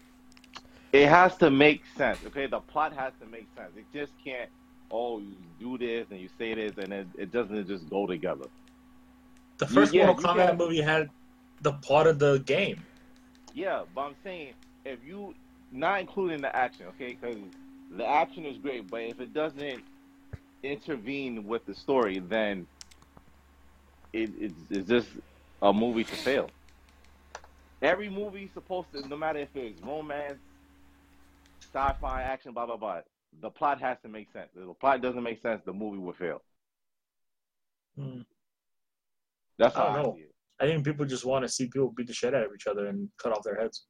[SPEAKER 3] It has to make sense. Okay, the plot has to make sense. It just can't. Oh, you do this and you say this, and it, it doesn't just go together.
[SPEAKER 1] The first
[SPEAKER 3] Yeah,
[SPEAKER 1] Mortal Kombat movie had the part of the game.
[SPEAKER 3] Yeah, but I'm saying if you not including the action, okay, because the action is great, but if it doesn't intervene with the story, then it, it's, it's just a movie to fail. Every movie is supposed to, no matter if it's romance, sci-fi, action, blah blah blah, the plot has to make sense. If the plot doesn't make sense, the movie will fail.
[SPEAKER 1] Hmm.
[SPEAKER 3] That's
[SPEAKER 1] I don't
[SPEAKER 3] I
[SPEAKER 1] know. I think people just want to see people beat the shit out of each other and cut off their heads.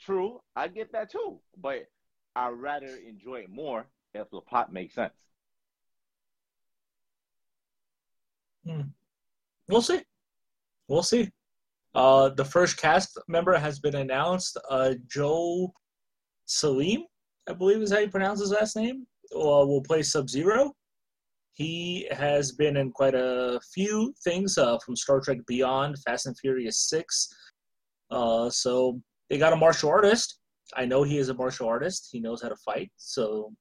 [SPEAKER 3] True, I get that too, but I'd rather enjoy it more if the plot makes sense.
[SPEAKER 1] We'll see. We'll see. Uh, the first cast member has been announced. Uh, Joe Salim, I believe is how you pronounce his last name, will play Sub Zero. He has been in quite a few things uh, from Star Trek Beyond, Fast and Furious 6. Uh, so they got a martial artist. I know he is a martial artist. He knows how to fight. So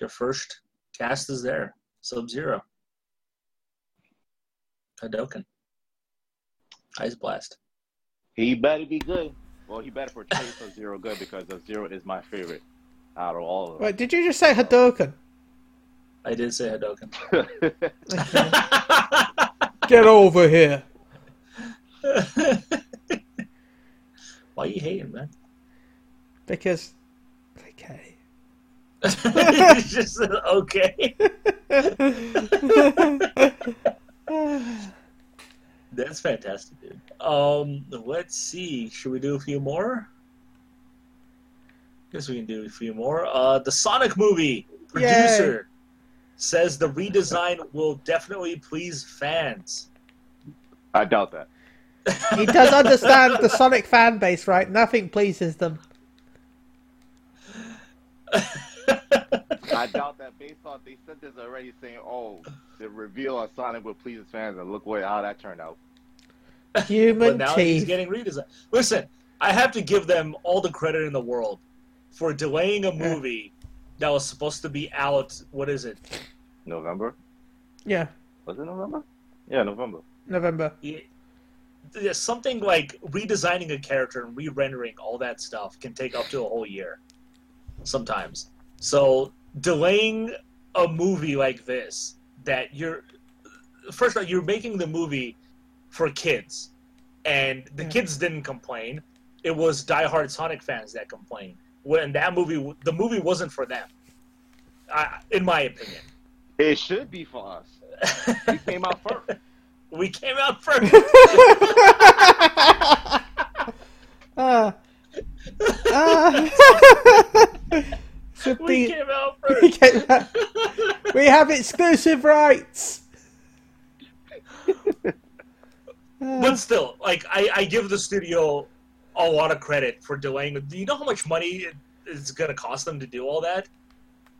[SPEAKER 1] your first cast is there Sub Zero. Hadouken. Ice Blast.
[SPEAKER 3] He better be good. Well, he better portray Sub Zero good because Sub Zero is my favorite out of all of them.
[SPEAKER 2] Wait, did you just say Hadouken?
[SPEAKER 1] I did say
[SPEAKER 3] Hadouken.
[SPEAKER 2] Get over here.
[SPEAKER 1] Why are you hating, man?
[SPEAKER 2] Because, okay.
[SPEAKER 1] It's just okay. That's fantastic, dude. Um, let's see. Should we do a few more? Guess we can do a few more. Uh, the Sonic movie producer says the redesign will definitely please fans.
[SPEAKER 3] I doubt that.
[SPEAKER 2] He does understand the Sonic fan base, right? Nothing pleases them.
[SPEAKER 3] I doubt that based on they said this already saying, oh, the reveal of Sonic will please his fans, and look what how that turned out.
[SPEAKER 1] but
[SPEAKER 2] Human
[SPEAKER 1] now he's
[SPEAKER 2] teeth.
[SPEAKER 1] getting redesigned. Listen, I have to give them all the credit in the world for delaying a movie that was supposed to be out. What is it?
[SPEAKER 3] November?
[SPEAKER 2] Yeah,
[SPEAKER 3] Was it November? Yeah, November.
[SPEAKER 2] November.
[SPEAKER 1] Yeah, something like redesigning a character and re-rendering all that stuff can take up to a whole year sometimes so delaying a movie like this that you're first of all you're making the movie for kids and the
[SPEAKER 2] Yeah.
[SPEAKER 1] kids didn't complain it was diehard sonic fans that complained when that movie the movie wasn't for them I, in my opinion
[SPEAKER 3] It should be for us. We came out first.
[SPEAKER 1] we came out first
[SPEAKER 2] Ah. Ah. Should
[SPEAKER 1] we
[SPEAKER 2] be-
[SPEAKER 1] came out
[SPEAKER 2] we
[SPEAKER 1] first
[SPEAKER 2] we have exclusive rights.
[SPEAKER 1] But still, like I, I give the studio a lot of credit for delaying. Do you know how much money it's going to cost them to do all that,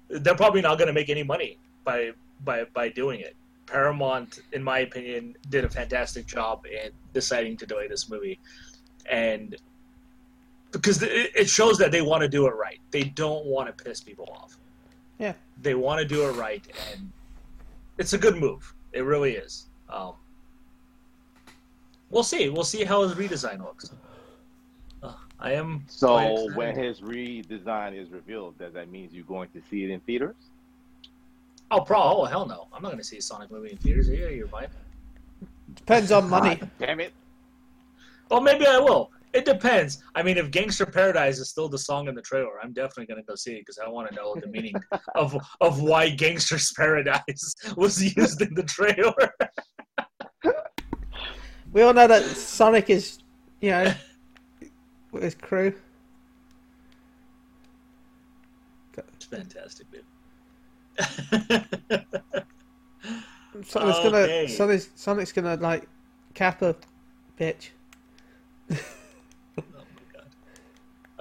[SPEAKER 1] they're probably not going to make any money by by by doing it. Paramount, in my opinion, did a fantastic job in deciding to delay this movie, and because it it shows that they want to do it right. They don't want to piss people off.
[SPEAKER 2] Yeah.
[SPEAKER 1] they want to do it right, and it's a good move. It really is. Um, we'll see. We'll see how his redesign looks. Uh, I am.
[SPEAKER 3] So when his redesign is revealed, does that mean you're going to see it in theaters?
[SPEAKER 1] Oh, pro! Oh, hell no! I'm not going to see a Sonic movie in theaters. Yeah, you're fine.
[SPEAKER 2] Depends on money.
[SPEAKER 3] God damn it!
[SPEAKER 1] Well, maybe I will. It depends. I mean, if Gangster Paradise is still the song in the trailer, I'm definitely going to go see it because I want to know the meaning of of why Gangster's Paradise was used in the trailer.
[SPEAKER 2] We all know that Sonic is, you know, with his crew.
[SPEAKER 1] It's fantastic, dude.
[SPEAKER 2] Sonic's
[SPEAKER 1] Okay.
[SPEAKER 2] gonna, Sonic's, Sonic's gonna like cap a bitch.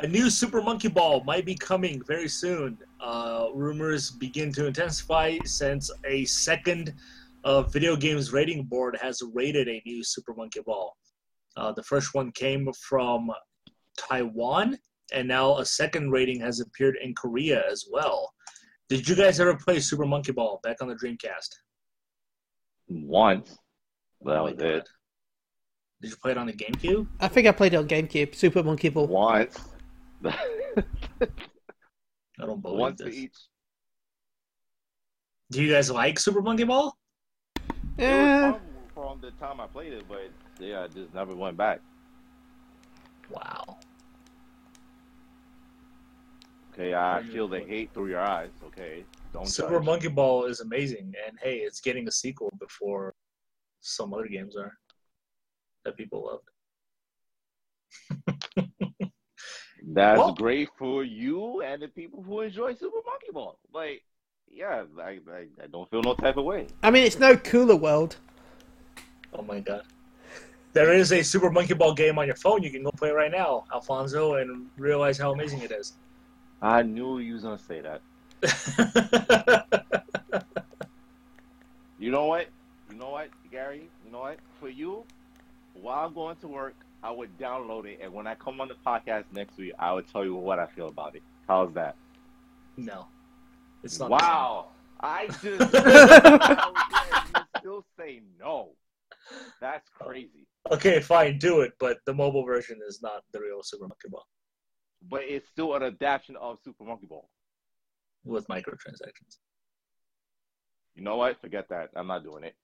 [SPEAKER 1] My god. A new Super Monkey Ball might be coming very soon. Uh, rumors begin to intensify since a second uh, video games rating board has rated a new Super Monkey Ball. Uh, the first one came from Taiwan, and now a second rating has appeared in Korea as well. Did you guys ever play Super Monkey Ball back on the Dreamcast?
[SPEAKER 3] Once. That
[SPEAKER 1] Oh my
[SPEAKER 3] was it.
[SPEAKER 1] Did you play it on the GameCube?
[SPEAKER 2] I think I played it on GameCube. Super Monkey Ball.
[SPEAKER 3] Once.
[SPEAKER 1] I don't believe
[SPEAKER 3] Once
[SPEAKER 1] this.
[SPEAKER 3] each.
[SPEAKER 1] Do you guys like Super Monkey Ball?
[SPEAKER 3] It
[SPEAKER 2] Yeah.
[SPEAKER 3] was eh. from the time I played it, but yeah, I just never went back.
[SPEAKER 1] Wow.
[SPEAKER 3] Okay, I feel the hate through your eyes. Okay, don't
[SPEAKER 1] Super
[SPEAKER 3] judge.
[SPEAKER 1] Monkey Ball is amazing, and hey, it's getting a sequel before some other games are that people loved.
[SPEAKER 3] That's
[SPEAKER 1] Well-
[SPEAKER 3] great for you and the people who enjoy Super Monkey Ball. Like, yeah, I, I, I don't feel no type of way.
[SPEAKER 2] I mean, it's no Kula World.
[SPEAKER 1] Oh my god. There is a Super Monkey Ball game on your phone. You can go play right now, Alfonso, and realize how amazing it is.
[SPEAKER 3] I knew you was gonna say that. You know what? You know what, Gary? You know what? For you, while I'm going to work, I would download it, and when I come on the podcast next week, I would tell you what I feel about it. How's that?
[SPEAKER 1] no. It's not.
[SPEAKER 3] Wow. I just still say no. That's crazy.
[SPEAKER 1] Okay, fine, do it, but the mobile version is not the real Super Monkey Ball
[SPEAKER 3] But it's still an adaptation of Super Monkey Ball.
[SPEAKER 1] with microtransactions.
[SPEAKER 3] You know what? Forget that. I'm not doing it.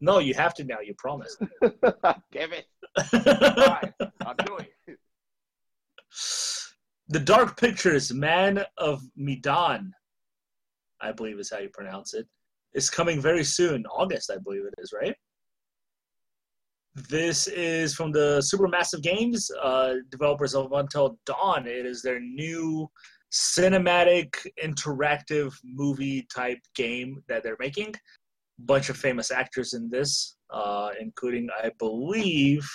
[SPEAKER 1] No, you have to now. You promised.
[SPEAKER 3] Damn it. I'm doing it.
[SPEAKER 1] the Dark Pictures Man of Medan, I believe is how you pronounce it, is coming very soon. August, I believe it is, right? This is from the Supermassive Games, uh, developers of Until Dawn. It is their new cinematic, interactive movie type game that they're making. Bunch of famous actors in this, uh, including, I believe,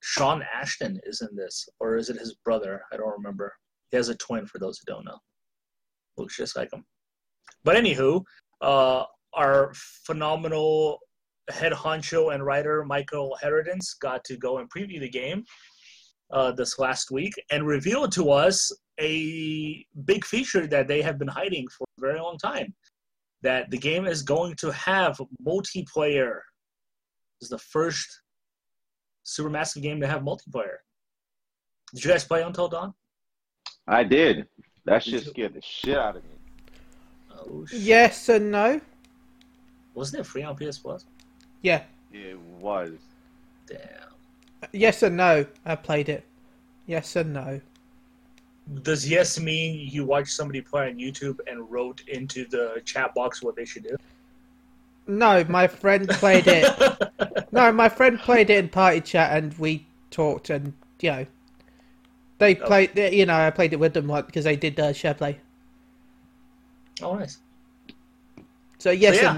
[SPEAKER 1] Shawn Ashmore is in this, or is it his brother? I don't remember. He has a twin, for those who don't know. Looks just like him. But anywho, uh, our phenomenal head honcho and writer Michael Herodens got to go and preview the game uh, this last week and revealed to us a big feature that they have been hiding for a very long time. That the game is going to have multiplayer. This is the first Supermassive game to have multiplayer. Did you guys play Until Dawn?
[SPEAKER 3] I did. That
[SPEAKER 1] Did
[SPEAKER 3] shit scared the shit out of me.
[SPEAKER 1] Oh, shit.
[SPEAKER 2] Yes and no.
[SPEAKER 1] Wasn't it free on PS Plus?
[SPEAKER 2] Yeah.
[SPEAKER 3] It was.
[SPEAKER 1] Damn.
[SPEAKER 2] Yes and no. I played it. Yes and no.
[SPEAKER 1] Does yes mean you watched somebody play on YouTube and wrote into the chat box what they should do?
[SPEAKER 2] No, my friend played it. No, my friend played it in party chat and we talked and you know they
[SPEAKER 1] Oh.
[SPEAKER 2] played. You know, I played it with them like because they did uh, share play.
[SPEAKER 1] oh, nice.
[SPEAKER 2] So yes
[SPEAKER 1] So, yeah.
[SPEAKER 2] and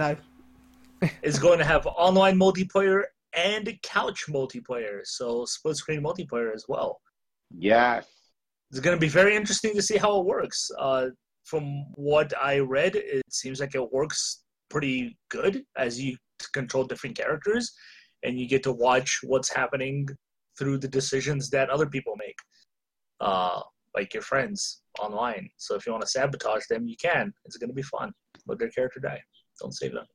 [SPEAKER 2] no.
[SPEAKER 1] It's going to have online multiplayer and couch multiplayer, so split screen multiplayer as well.
[SPEAKER 3] Yes.
[SPEAKER 1] It's going to be very interesting to see how it works. Uh, from what I read, it seems like it works pretty good as you control different characters and you get to watch what's happening through the decisions that other people make, uh, like your friends online. So if you want to sabotage them, you can. It's going to be fun. Let their character die. Don't save them.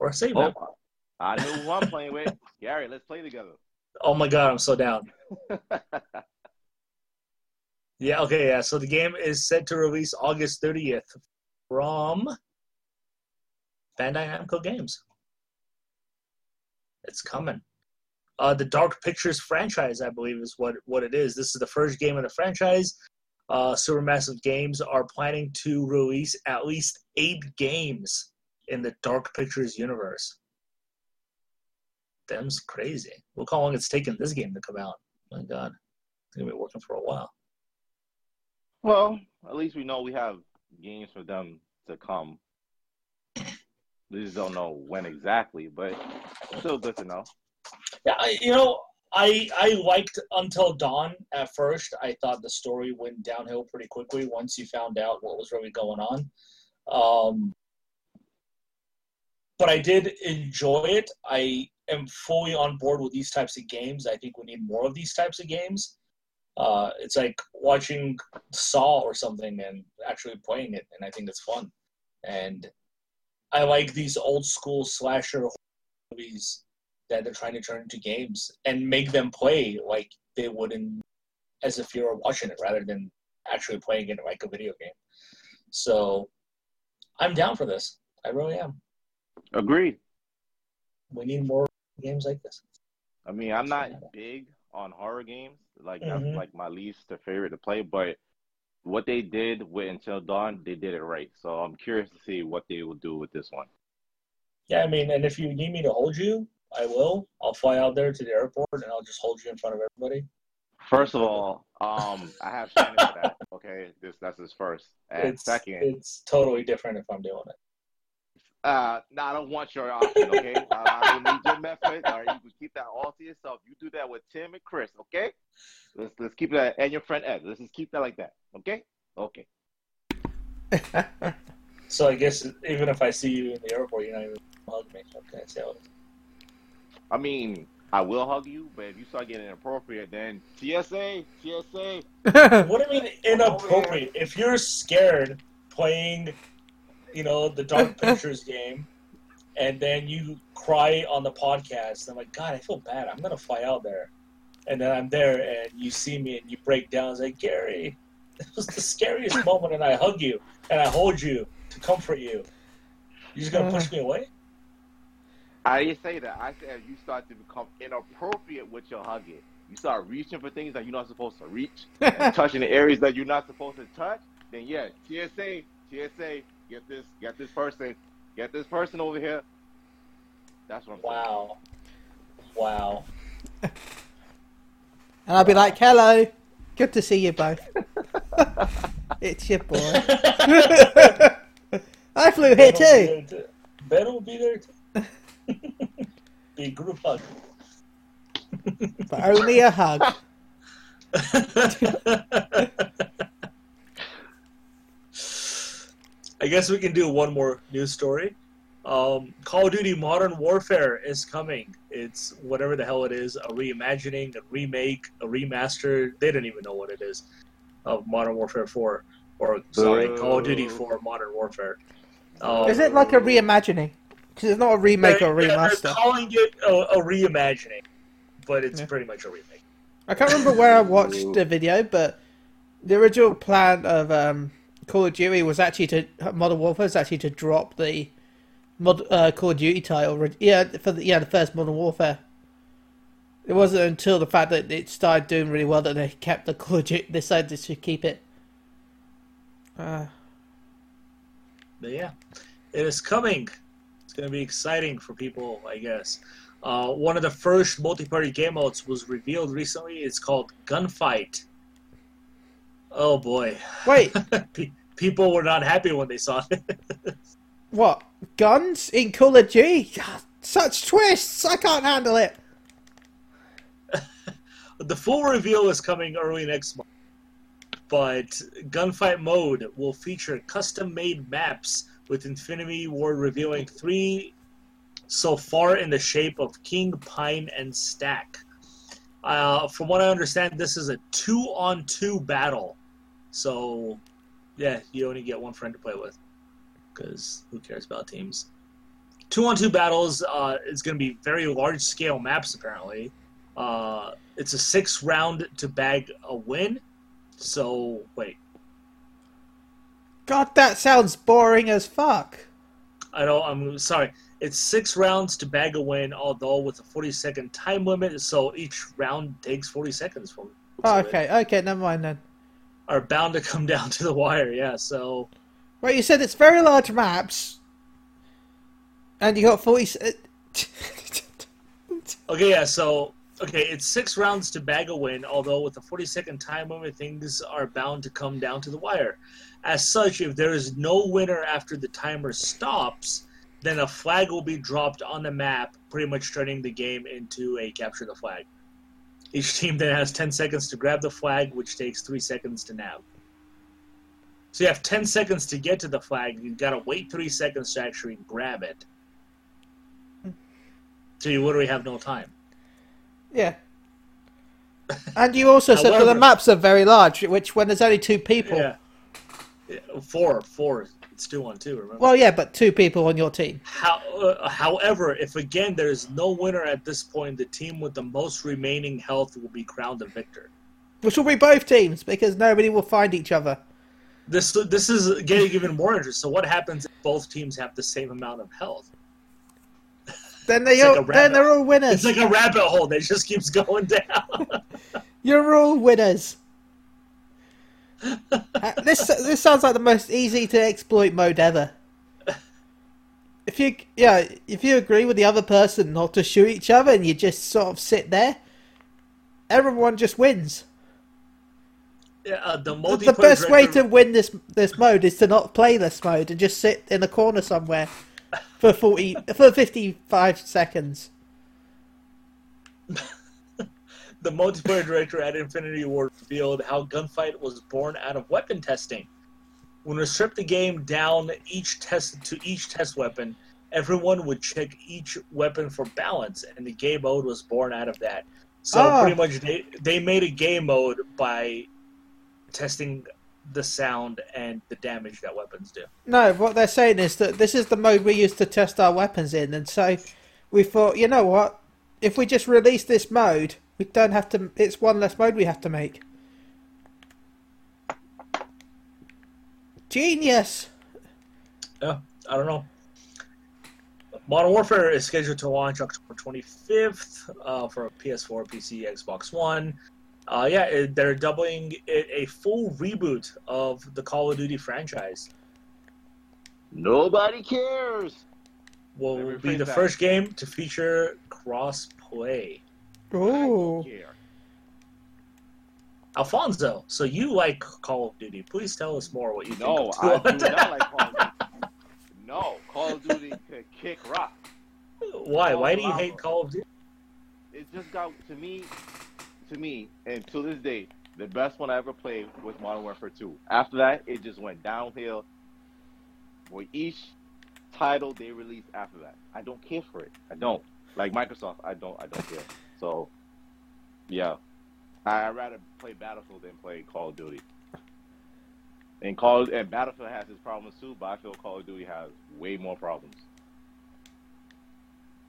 [SPEAKER 1] Or save them.
[SPEAKER 3] Oh, I know who I'm playing with. Gary, let's play together.
[SPEAKER 1] Oh my god, I'm so down. Yeah, okay, yeah. So the game is set to release August 30th from Bandai Namco Games. It's coming. Uh, the Dark Pictures franchise, I believe, is what, what it is. This is the first game of the franchise. Uh, Supermassive Games are planning to release at least eight games in the Dark Pictures universe. Them's crazy. Look how long it's taken this game to come out. My God, it's gonna be working for a while.
[SPEAKER 3] Well, at least we know we have games for them to come. We just don't know when exactly, but still good to know.
[SPEAKER 1] Yeah, I, you know, I I liked Until Dawn at first. I thought the story went downhill pretty quickly once you found out what was really going on. Um, but I did enjoy it. I am fully on board with these types of games. I think we need more of these types of games. Uh, it's like watching Saw or something and actually playing it, and I think it's fun. And I like these old school slasher movies that they're trying to turn into games and make them play like they would in as if you were watching it rather than actually playing it like a video game. So I'm down for this. I really am.
[SPEAKER 3] Agreed.
[SPEAKER 1] We need more games like this.
[SPEAKER 3] I mean, I'm not big on horror games. Like
[SPEAKER 1] Mhm.
[SPEAKER 3] that's like my least favorite to play, but what they did with Until Dawn, they did it right. So I'm curious to see what they will do with this one.
[SPEAKER 1] Yeah, I mean, and if you need me to hold you, I will. I'll fly out there to the airport and I'll just hold you in front of everybody.
[SPEAKER 3] First of all, um, I have Shannon for that. Okay, this that's his first. And
[SPEAKER 1] it's
[SPEAKER 3] second,
[SPEAKER 1] it's totally different if I'm doing it.
[SPEAKER 3] Uh, no, I don't want your option. Okay, I, I don't need your method. All right, you can keep that all to yourself. You do that with Tim and Chris. Okay, let's let's keep that and your friend Ed. Let's just keep that like that. Okay, okay.
[SPEAKER 1] So I guess even if I see you in the airport, you're not even hug me. Okay, see how.
[SPEAKER 3] I mean, I will hug you, but if you start getting inappropriate, then TSA, TSA.
[SPEAKER 1] What do you mean inappropriate? If you're scared playing, you know, the Dark Pictures game, and then you cry on the podcast, I'm like, God, I feel bad. I'm gonna fly out there, and then I'm there, and you see me, and you break down. It's like Gary, it was the scariest moment, and I hug you and I hold you to comfort you. You're just gonna push uh. me away?
[SPEAKER 3] I didn't say that. I said you start to become inappropriate with your hugging. You start reaching for things that you're not supposed to reach, and touching the areas that you're not supposed to touch. Then yeah, TSA, TSA, get this, get this person, get this person over here. That's what I'm saying.
[SPEAKER 1] Wow, wow.
[SPEAKER 2] And I'll be like, hello. Good to see you both. it's your boy. I flew here too.
[SPEAKER 1] Ben will be there too. be a group hug.
[SPEAKER 2] But only a hug.
[SPEAKER 1] I guess we can do one more news story. Um, Call of Duty Modern Warfare is coming. It's whatever the hell it is a reimagining, a remake, a remaster. They don't even know what it is of Modern Warfare 4. Or, sorry, Call of Duty
[SPEAKER 3] Boo.
[SPEAKER 1] 4 Modern Warfare. Um,
[SPEAKER 2] Is it like a reimagining? Because it's not a remake or a
[SPEAKER 1] they're- they're
[SPEAKER 2] remaster.
[SPEAKER 1] calling it a, a reimagining, but it's
[SPEAKER 2] Yeah.
[SPEAKER 1] pretty much a remake.
[SPEAKER 2] I can't remember where I watched the video, but the original plan of um, Call of Duty was actually to Modern Warfare was actually to drop the mod, uh, Call of Duty title. Yeah, for the yeah the first Modern Warfare. It wasn't until the fact that it started doing really well that they kept the Call of Duty. Decided to keep it. Uh,
[SPEAKER 1] But yeah, it is coming. It's going to be exciting for people, I guess. Uh, one of the first multiplayer game modes was revealed recently. It's called Gunfight. Oh boy.
[SPEAKER 2] wait,
[SPEAKER 1] Pe- people were not happy when they saw it.
[SPEAKER 2] what guns in Call of Duty? Such twists! I can't handle it.
[SPEAKER 1] the full reveal is coming early next month, but Gunfight Mode will feature custom-made maps with Infinity Ward revealing three so far in the shape of King, Pine, and Stack. Uh, from what I understand, this is a two-on-two battle, so yeah, you only get one friend to play with because who cares about teams? Two on two battles uh, is going to be very large scale maps, apparently. Uh, it's a six round to bag a win. So, wait.
[SPEAKER 2] God, that sounds boring as fuck.
[SPEAKER 1] I don't, I'm sorry. It's six rounds to bag a win, although with a 40 second time limit, so each round takes 40 seconds from.
[SPEAKER 2] Oh, okay, okay, never mind then.
[SPEAKER 1] Are bound to come down to the wire, yeah, so.
[SPEAKER 2] Well, you said it's very large maps, and you got 40.
[SPEAKER 1] Uh, okay, yeah, so. Okay, it's six rounds to bag a win, although with the 40 second time limit, things are bound to come down to the wire. As such, if there is no winner after the timer stops, then a flag will be dropped on the map, pretty much turning the game into a capture the flag. Each team then has 10 seconds to grab the flag, which takes 3 seconds to nab. So you have 10 seconds to get to the flag. You've got to wait 3 seconds to actually grab it. So you literally have no time.
[SPEAKER 2] Yeah. And you also said that the maps are very large, which when there's only two people.
[SPEAKER 1] Yeah. yeah. Four, four. It's two on two, remember?
[SPEAKER 2] Well, yeah, but two people on your team.
[SPEAKER 1] How, uh, however, if again there is no winner at this point, the team with the most remaining health will be crowned the victor.
[SPEAKER 2] Which will be both teams, because nobody will find each other.
[SPEAKER 1] This this is getting even more interesting. So what happens if both teams have the same amount of health?
[SPEAKER 2] Then they
[SPEAKER 1] like
[SPEAKER 2] all,
[SPEAKER 1] a
[SPEAKER 2] then they're all winners.
[SPEAKER 1] It's like a rabbit hole that just keeps going down.
[SPEAKER 2] You're all winners. Uh, this this sounds like the most easy to exploit mode ever. If you yeah, if you agree with the other person not to shoot each other and you just sort of sit there, everyone just wins.
[SPEAKER 1] yeah, uh, the
[SPEAKER 2] The, best way to win this this mode is to not play this mode and just sit in a corner somewhere for forty for fifty five seconds.
[SPEAKER 1] the multiplayer director at Infinity Ward revealed how Gunfight was born out of weapon testing. When we stripped the game down each test to each test weapon, everyone would check each weapon for balance, and the game mode was born out of that. So
[SPEAKER 2] Ah.
[SPEAKER 1] pretty much they they made a game mode by testing the sound and the damage that weapons do.
[SPEAKER 2] No, what they're saying is that this is the mode we used to test our weapons in, and so we thought, you know what? If we just release this mode, we don't have to. It's one less mode we have to make. Genius.
[SPEAKER 1] Yeah, I don't know. Modern Warfare is scheduled to launch October 25th uh, for PS4, PC, Xbox One. Uh, yeah, it, they're doubling it a full reboot of the Call of Duty franchise.
[SPEAKER 3] Nobody cares.
[SPEAKER 1] Will be the
[SPEAKER 3] that.
[SPEAKER 1] first game to feature cross play.
[SPEAKER 3] I don't
[SPEAKER 2] Ooh.
[SPEAKER 3] care.
[SPEAKER 1] Alfonso, so you like Call of Duty? Please tell us more what you know.
[SPEAKER 3] No,
[SPEAKER 1] think.
[SPEAKER 3] I do not like Call of Duty. No, Call of Duty could kick rock.
[SPEAKER 1] Why? Why do you
[SPEAKER 3] Lava.
[SPEAKER 1] hate Call of Duty?
[SPEAKER 3] It just got to me, to me, and to this day, the best one I ever played was Modern Warfare 2. After that, it just went downhill. For each title they released after that, I don't care for it. I don't like Microsoft. I don't. I don't care. So, yeah, I would rather play Battlefield than play Call of Duty. And Call and Battlefield has its problems too, but I feel Call of Duty has way more problems.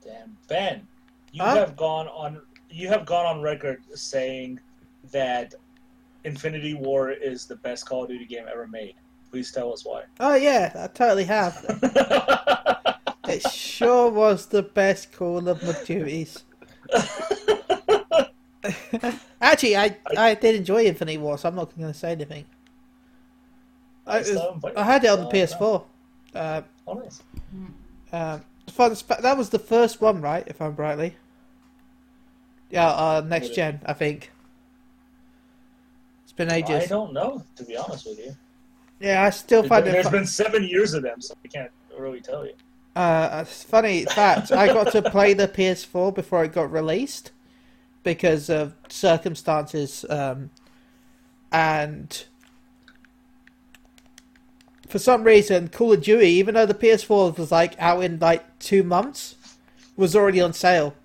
[SPEAKER 1] Damn, Ben, you
[SPEAKER 2] Huh?
[SPEAKER 1] have gone on. You have gone on record saying that Infinity War is the best Call of Duty game ever made. Please tell us why.
[SPEAKER 2] Oh yeah, I totally have. It sure was the best Call of Duties. Actually, I I did enjoy Infinity War, so I'm not going to say anything. I, was- I had it on the PS4. Uh,
[SPEAKER 1] Oh, nice.
[SPEAKER 2] uh, fun sp- that was the first one, right? If I'm rightly. Yeah, uh, next gen, I think. It's been ages.
[SPEAKER 1] I don't know, to be honest with you.
[SPEAKER 2] Yeah, I still find it.
[SPEAKER 1] There,
[SPEAKER 2] it.
[SPEAKER 1] has
[SPEAKER 2] Fu-
[SPEAKER 1] been seven years of them, so I can't really tell you.
[SPEAKER 2] Uh, it's funny fact. I got to play the PS4 before it got released, because of circumstances, um, and for some reason, Call of Duty, even though the PS4 was like out in like two months, was already on sale.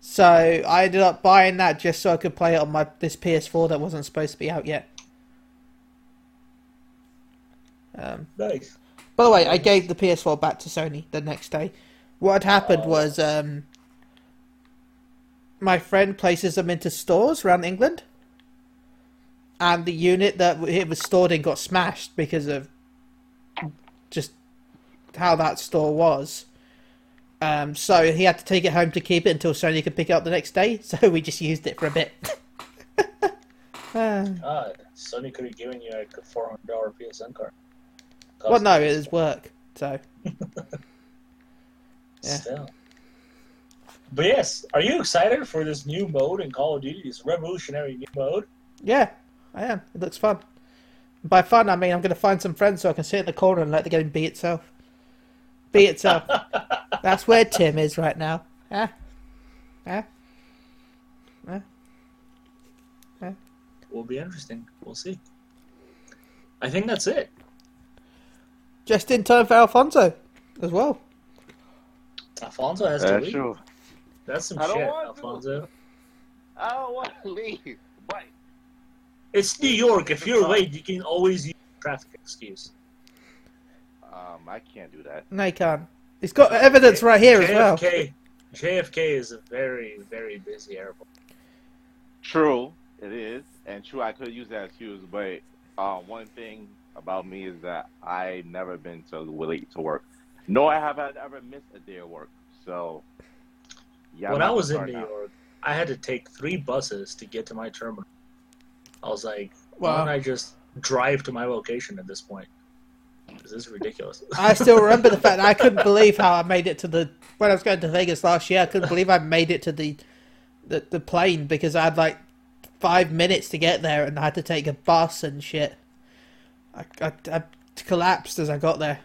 [SPEAKER 2] So I ended up buying that just so I could play it on my this PS4 that wasn't supposed to be out yet. Um,
[SPEAKER 1] Nice.
[SPEAKER 2] By the way, I gave the PS4 back to Sony the next day. What had happened
[SPEAKER 1] Oh.
[SPEAKER 2] was um, my friend places them into stores around England, and the unit that it was stored in got smashed because of just how that store was. Um, so he had to take it home to keep it until Sony could pick it up the next day. So we just used it for a bit. Ah.
[SPEAKER 1] Ah, Sony could have given you a four hundred dollar PSN card.
[SPEAKER 2] Well, no, it was work. So yeah.
[SPEAKER 1] Still. But yes, are you excited for this new mode in Call of Duty? This revolutionary new mode.
[SPEAKER 2] Yeah, I am. It looks fun. By fun, I mean I'm going to find some friends so I can sit in the corner and let the game be itself. Be itself. That's where Tim is right now. Huh? Huh? Huh?
[SPEAKER 1] Will be interesting. We'll see. I think that's it.
[SPEAKER 2] Just in time for Alfonso as well.
[SPEAKER 1] Alfonso has to
[SPEAKER 3] That's
[SPEAKER 1] leave.
[SPEAKER 3] true.
[SPEAKER 1] That's some
[SPEAKER 3] I don't
[SPEAKER 1] shit,
[SPEAKER 3] want to.
[SPEAKER 1] Alfonso.
[SPEAKER 3] I don't want to leave, but
[SPEAKER 1] It's New York. If you're late, you can always use a traffic excuse.
[SPEAKER 3] um, I can't do that.
[SPEAKER 2] No, you can't. He's got evidence right here as well.
[SPEAKER 1] JFK, JFK is a very, very busy airport.
[SPEAKER 3] True, it is, and true. I could use that excuse, but uh, one thing about me is that I never been so late to work. No, I haven't ever missed a day of work. So, yeah.
[SPEAKER 1] when
[SPEAKER 3] I'm
[SPEAKER 1] I
[SPEAKER 3] not
[SPEAKER 1] was in New
[SPEAKER 3] now.
[SPEAKER 1] York, I had to take three buses to get to my terminal. I was like, why don't I just drive to my location at this point? This is ridiculous.
[SPEAKER 2] I still remember the fact that I couldn't believe how I made it to the when I was going to Vegas last year. I couldn't believe I made it to the the, the plane because I had like five minutes to get there and I had to take a bus and shit. I, I, I collapsed as I got there.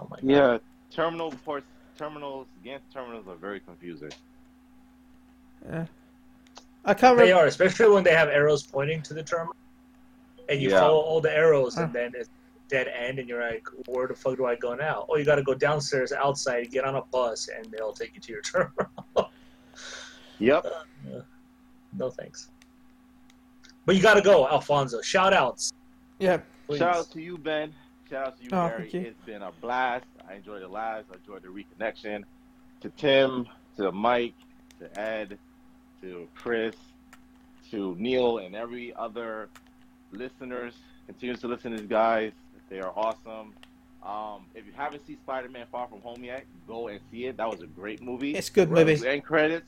[SPEAKER 1] oh my god.
[SPEAKER 3] Yeah, terminal ports, terminals, against terminals are very confusing. Yeah.
[SPEAKER 2] I can't
[SPEAKER 1] They
[SPEAKER 2] remember.
[SPEAKER 1] are, especially when they have arrows pointing to the terminal, and you
[SPEAKER 3] Yeah.
[SPEAKER 1] follow all the arrows, and
[SPEAKER 2] Huh.
[SPEAKER 1] then it's dead end, and you're like, where the fuck do I go now? Oh, you got to go downstairs, outside, get on a bus, and they'll take you to your terminal.
[SPEAKER 3] Yep.
[SPEAKER 1] Uh, no thanks. But you got to go, Alfonso. Shout outs.
[SPEAKER 2] Yeah,
[SPEAKER 1] Please.
[SPEAKER 3] Shout out to you, Ben. Shout out to you,
[SPEAKER 2] Oh,
[SPEAKER 3] Gary.
[SPEAKER 2] you.
[SPEAKER 3] It's been a blast. I enjoyed the lives. I enjoyed the reconnection. To Tim, to Mike, to Ed, to Chris, to Neil, and every other listeners. Continues to listen to these guys. They are awesome. Um, if you haven't seen Spider-Man: Far From Home yet, go and see it. That was a great movie.
[SPEAKER 2] it's a good
[SPEAKER 3] Those
[SPEAKER 2] movie.
[SPEAKER 3] end credits,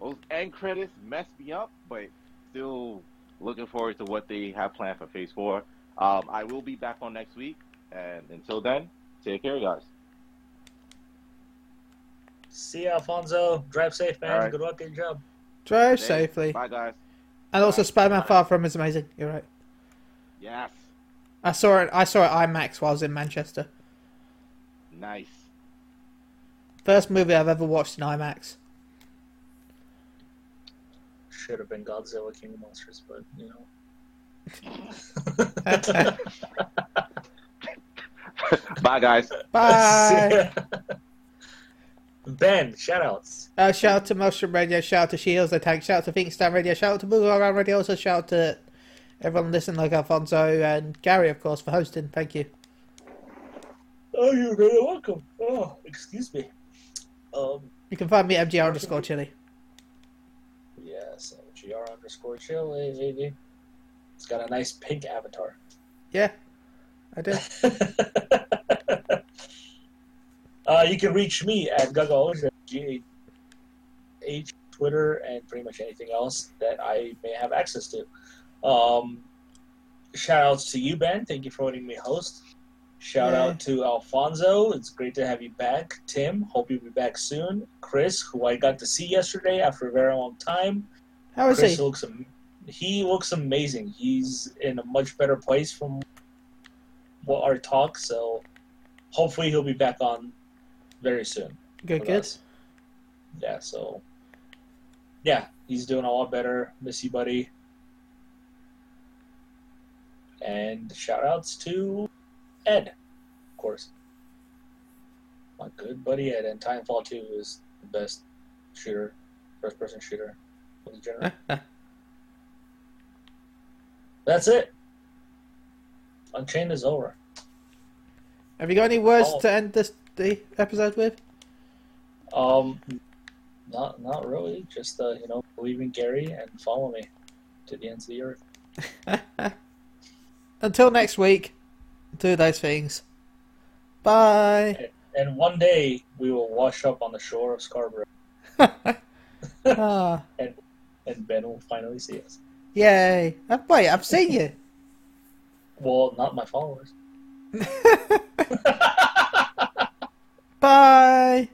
[SPEAKER 3] those end credits messed me up, but still looking forward to what they have planned for Phase Four. Um, I will be back on next week, and until then, take care, guys.
[SPEAKER 1] See you, Alfonso. Drive safe, man.
[SPEAKER 3] All right.
[SPEAKER 1] Good luck in your job.
[SPEAKER 2] Drive
[SPEAKER 3] Thanks.
[SPEAKER 2] safely.
[SPEAKER 3] Bye, guys.
[SPEAKER 2] And also,
[SPEAKER 3] Bye.
[SPEAKER 2] Spider-Man
[SPEAKER 3] Bye.
[SPEAKER 2] Far From is amazing. You're right.
[SPEAKER 3] Yes,
[SPEAKER 2] I saw it. I saw it IMAX while I was in Manchester.
[SPEAKER 3] nice.
[SPEAKER 2] First movie I've ever watched in IMAX.
[SPEAKER 1] Should have been Godzilla King of Monsters, but, you know.
[SPEAKER 3] Bye, guys.
[SPEAKER 2] Bye.
[SPEAKER 1] ben, shout outs.
[SPEAKER 2] Uh, shout out to Maelstrom Radio, shout out to Shields, the Tank, shout out to Think Star Radio, shout out to Boogaloo Around Radio, also shout out to everyone listening, like Alfonso and Gary, of course, for hosting. Thank you.
[SPEAKER 1] Oh, you're very welcome. Oh, excuse me. Um,
[SPEAKER 2] You can find me at MGR underscore chili.
[SPEAKER 1] yes, GR underscore chili. It's got a nice pink avatar.
[SPEAKER 2] Yeah, I do.
[SPEAKER 1] uh, you can reach me at Gaga G H Twitter and pretty much anything else that I may have access to. Um, shout outs to you, Ben. Thank you for letting me host. Shout
[SPEAKER 2] Yeah.
[SPEAKER 1] out to Alfonso. It's great to have you back. Tim, hope you'll be back soon. Chris, who I got to see yesterday after a very long time.
[SPEAKER 2] How is
[SPEAKER 1] Chris
[SPEAKER 2] he?
[SPEAKER 1] looks am- he looks amazing. He's in a much better place from what our talk. So hopefully he'll be back on very soon.
[SPEAKER 2] Good, good.
[SPEAKER 1] us. Yeah. So yeah, he's doing a lot better. Miss you, buddy. And shout outs to Ed, of course. My good buddy Ed, and Titanfall 2 is the best shooter, first person shooter of the generation. That's it. Unchained is over.
[SPEAKER 2] Have you got any words
[SPEAKER 1] Oh.
[SPEAKER 2] to end this the episode with?
[SPEAKER 1] Um, not not really. Just uh, you know, believe in Gary and follow me to the ends of the earth.
[SPEAKER 2] Until next week, do those things. Bye.
[SPEAKER 1] And one day we will wash up on the shore of Scarborough,
[SPEAKER 2] ah,
[SPEAKER 1] and Ben will finally see us.
[SPEAKER 2] Yay. Uh, Wait, I've seen you.
[SPEAKER 1] Well, not my followers.
[SPEAKER 2] Bye.